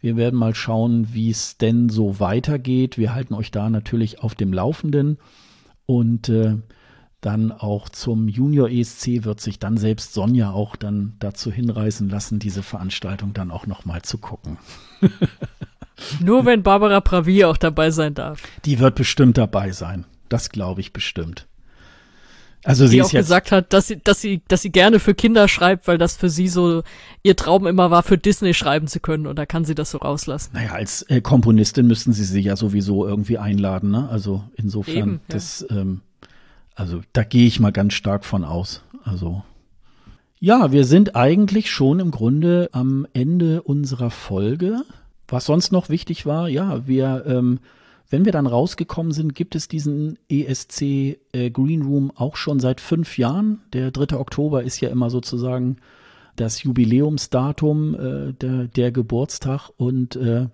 wir werden mal schauen, wie es denn so weitergeht. Wir halten euch da natürlich auf dem Laufenden und äh, dann auch zum Junior ESC wird sich dann selbst Sonja auch dann dazu hinreißen lassen, diese Veranstaltung dann auch nochmal zu gucken. [LAUGHS] Nur wenn Barbara Pravi auch dabei sein darf. Die wird bestimmt dabei sein. Das glaube ich bestimmt. Also die sie auch gesagt hat, dass sie, dass sie, dass sie gerne für Kinder schreibt, weil das für sie so ihr Traum immer war, für Disney schreiben zu können und da kann sie das so rauslassen. naja, als äh, Komponistin müssten sie sie ja sowieso irgendwie einladen, ne? Also insofern, Eben, ja. das, ähm, also da gehe ich mal ganz stark von aus. Also ja, wir sind eigentlich schon im Grunde am Ende unserer Folge. Was sonst noch wichtig war, ja, wir, ähm, wenn wir dann rausgekommen sind, gibt es diesen ESC äh, Green Room auch schon seit fünf Jahren. Der 3. Oktober ist ja immer sozusagen das Jubiläumsdatum, äh, der, der Geburtstag. Und äh,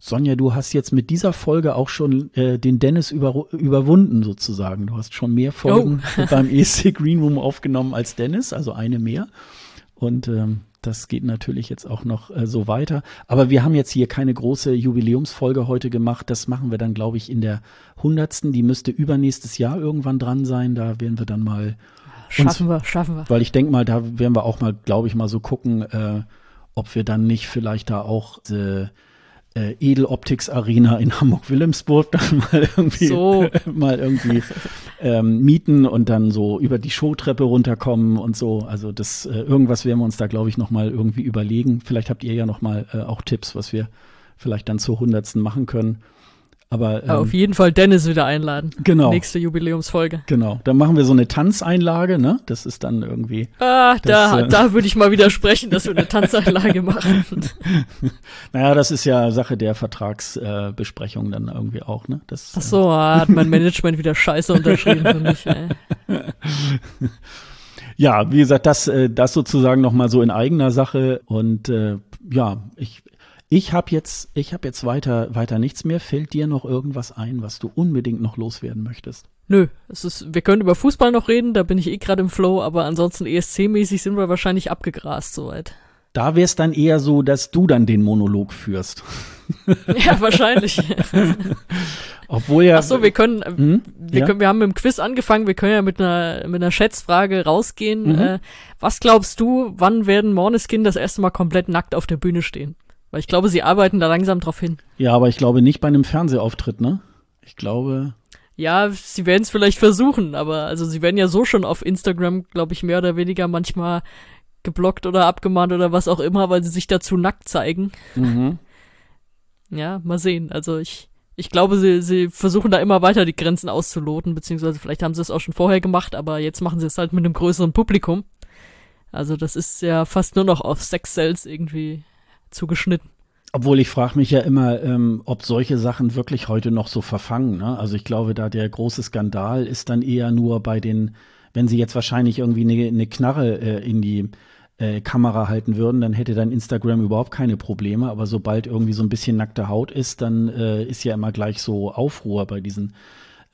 Sonja, du hast jetzt mit dieser Folge auch schon äh, den Dennis über, überwunden sozusagen. Du hast schon mehr Folgen beim [LAUGHS] ESC Green Room aufgenommen als Dennis, also eine mehr. Und ähm, das geht natürlich jetzt auch noch äh, so weiter. Aber wir haben jetzt hier keine große Jubiläumsfolge heute gemacht. Das machen wir dann, glaube ich, in der hundertsten. Die müsste übernächstes Jahr irgendwann dran sein. Da werden wir dann mal, Schaffen wir, schaffen wir. weil ich denke mal, da werden wir auch mal, glaube ich, mal so gucken, äh, ob wir dann nicht vielleicht da auch diese äh, Edeloptics Arena in Hamburg-Wilhelmsburg [LAUGHS] dann mal irgendwie, So. [LAUGHS] mal irgendwie ähm, mieten und dann so über die Showtreppe runterkommen und so. Also das äh, irgendwas werden wir uns da, glaube ich, noch mal irgendwie überlegen. Vielleicht habt ihr ja noch mal äh, auch Tipps, was wir vielleicht dann zur hundertsten machen können. Aber ähm, Ja, auf jeden Fall Dennis wieder einladen. Genau. Nächste Jubiläumsfolge. genau, dann machen wir so eine Tanzeinlage, ne? Das ist dann irgendwie. Ah, da, äh, da würde ich mal widersprechen, dass wir eine Tanzanlage machen. [LAUGHS] Naja, das ist ja Sache der Vertragsbesprechung äh, dann irgendwie auch, ne? Das, Ach so, ah, hat mein Management wieder scheiße unterschrieben für mich. Ey. [LAUGHS] Ja, wie gesagt, das, äh, das sozusagen noch mal so in eigener Sache und äh, ja, ich ich habe jetzt ich habe jetzt weiter weiter nichts mehr. Fällt dir noch irgendwas ein, was du unbedingt noch loswerden möchtest? Nö, es ist, wir können über Fußball noch reden, da bin ich eh gerade im Flow, aber ansonsten ESC-mäßig sind wir wahrscheinlich abgegrast soweit. Da wäre es dann eher so, dass du dann den Monolog führst. [LAUGHS] Ja, wahrscheinlich. [LAUGHS] Obwohl ja Ach so, wir können, äh, Hm? wir Ja? können, wir haben mit dem Quiz angefangen, wir können ja mit einer, mit einer Schätzfrage rausgehen. Mhm. Äh, was glaubst du, wann werden Måneskin das erste Mal komplett nackt auf der Bühne stehen? Weil ich glaube, sie arbeiten da langsam drauf hin. ja, aber ich glaube nicht bei einem Fernsehauftritt, ne? Ich glaube, Ja, sie werden es vielleicht versuchen, aber also sie werden ja so schon auf Instagram, glaube ich, mehr oder weniger manchmal geblockt oder abgemahnt oder was auch immer, weil sie sich dazu nackt zeigen. mhm. Ja, mal sehen. Also ich, ich glaube, sie, sie versuchen da immer weiter die Grenzen auszuloten, beziehungsweise vielleicht haben sie es auch schon vorher gemacht, aber jetzt machen sie es halt mit einem größeren Publikum. Also das ist ja fast nur noch auf Sex-Cells irgendwie zugeschnitten. Obwohl ich frage mich ja immer, ähm, ob solche Sachen wirklich heute noch so verfangen. Ne? Also ich glaube, da der große Skandal ist dann eher nur bei den, wenn sie jetzt wahrscheinlich irgendwie eine, eine Knarre äh, in die äh, Kamera halten würden, dann hätte dann Instagram überhaupt keine Probleme. Aber sobald irgendwie so ein bisschen nackte Haut ist, dann äh, ist ja immer gleich so Aufruhr bei diesen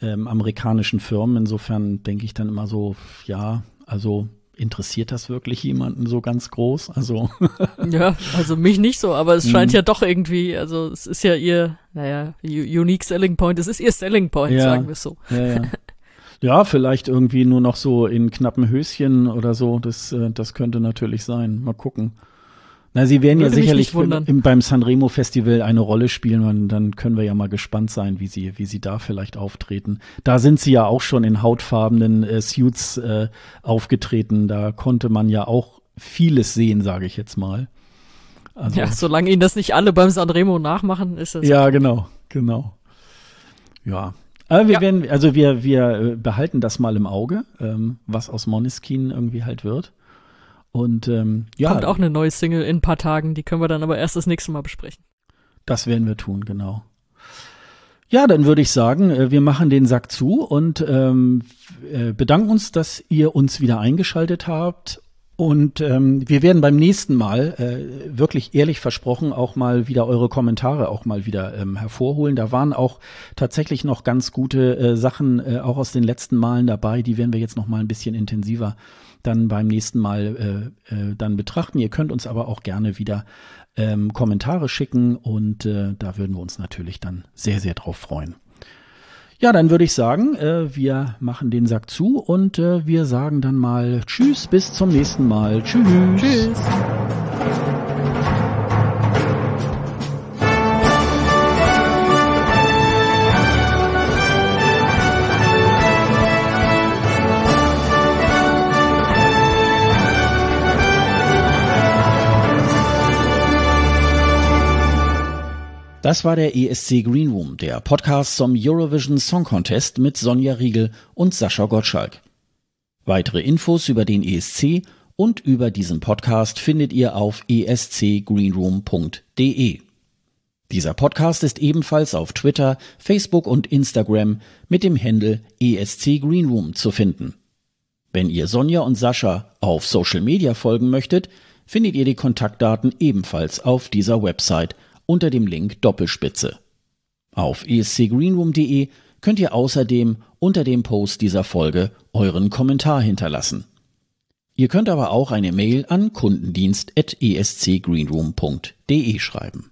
ähm, amerikanischen Firmen. Insofern denke ich dann immer so, ja, also interessiert das wirklich jemanden so ganz groß? Also [LAUGHS] Ja, also mich nicht so, aber es scheint ja doch irgendwie, also es ist ja ihr, naja, unique selling point, es ist ihr selling point, Ja. sagen wir es so. Ja, ja. [LAUGHS] ja, vielleicht irgendwie nur noch so in knappen Höschen oder so. Das, äh, das könnte natürlich sein. Mal gucken. Na, sie werden ja Würde mich sicherlich im, beim Sanremo Festival eine Rolle spielen und dann können wir ja mal gespannt sein, wie sie, wie sie da vielleicht auftreten. Da sind sie ja auch schon in hautfarbenen äh, Suits äh, aufgetreten. Da konnte man ja auch vieles sehen, sage ich jetzt mal. Also, Ja, solange ihnen das nicht alle beim Sanremo nachmachen, ist es. ja, genau, genau. Ja. Aber wir Ja. werden, also wir, wir äh, behalten das mal im Auge, ähm, was aus Moneskin irgendwie halt wird. Und ähm, ja, Kommt auch eine neue Single in ein paar Tagen, die können wir dann aber erst das nächste Mal besprechen. Das werden wir tun, genau. Ja, dann würde ich sagen, äh, wir machen den Sack zu und ähm, äh, bedanken uns, dass ihr uns wieder eingeschaltet habt. Und ähm, wir werden beim nächsten Mal äh, wirklich ehrlich versprochen auch mal wieder eure Kommentare auch mal wieder ähm, hervorholen. Da waren auch tatsächlich noch ganz gute äh, Sachen äh, auch aus den letzten Malen dabei. Die werden wir jetzt noch mal ein bisschen intensiver dann beim nächsten Mal äh, äh, dann betrachten. Ihr könnt uns aber auch gerne wieder ähm, Kommentare schicken und äh, da würden wir uns natürlich dann sehr, sehr drauf freuen. Ja, dann würde ich sagen, äh, wir machen den Sack zu und äh, wir sagen dann mal Tschüss, bis zum nächsten Mal. Tschüss. Tschüss. Das war der ESC Green Room, der Podcast zum Eurovision Song Contest mit Sonja Riegel und Sascha Gottschalk. Weitere Infos über den ESC und über diesen Podcast findet ihr auf escgreenroom.de. Dieser Podcast ist ebenfalls auf Twitter, Facebook und Instagram mit dem Handle ESC Greenroom zu finden. Wenn ihr Sonja und Sascha auf Social Media folgen möchtet, findet ihr die Kontaktdaten ebenfalls auf dieser Website unter dem Link Doppelspitze. Auf escgreenroom.de könnt ihr außerdem unter dem Post dieser Folge euren Kommentar hinterlassen. Ihr könnt aber auch eine Mail an kundendienst.escgreenroom.de schreiben.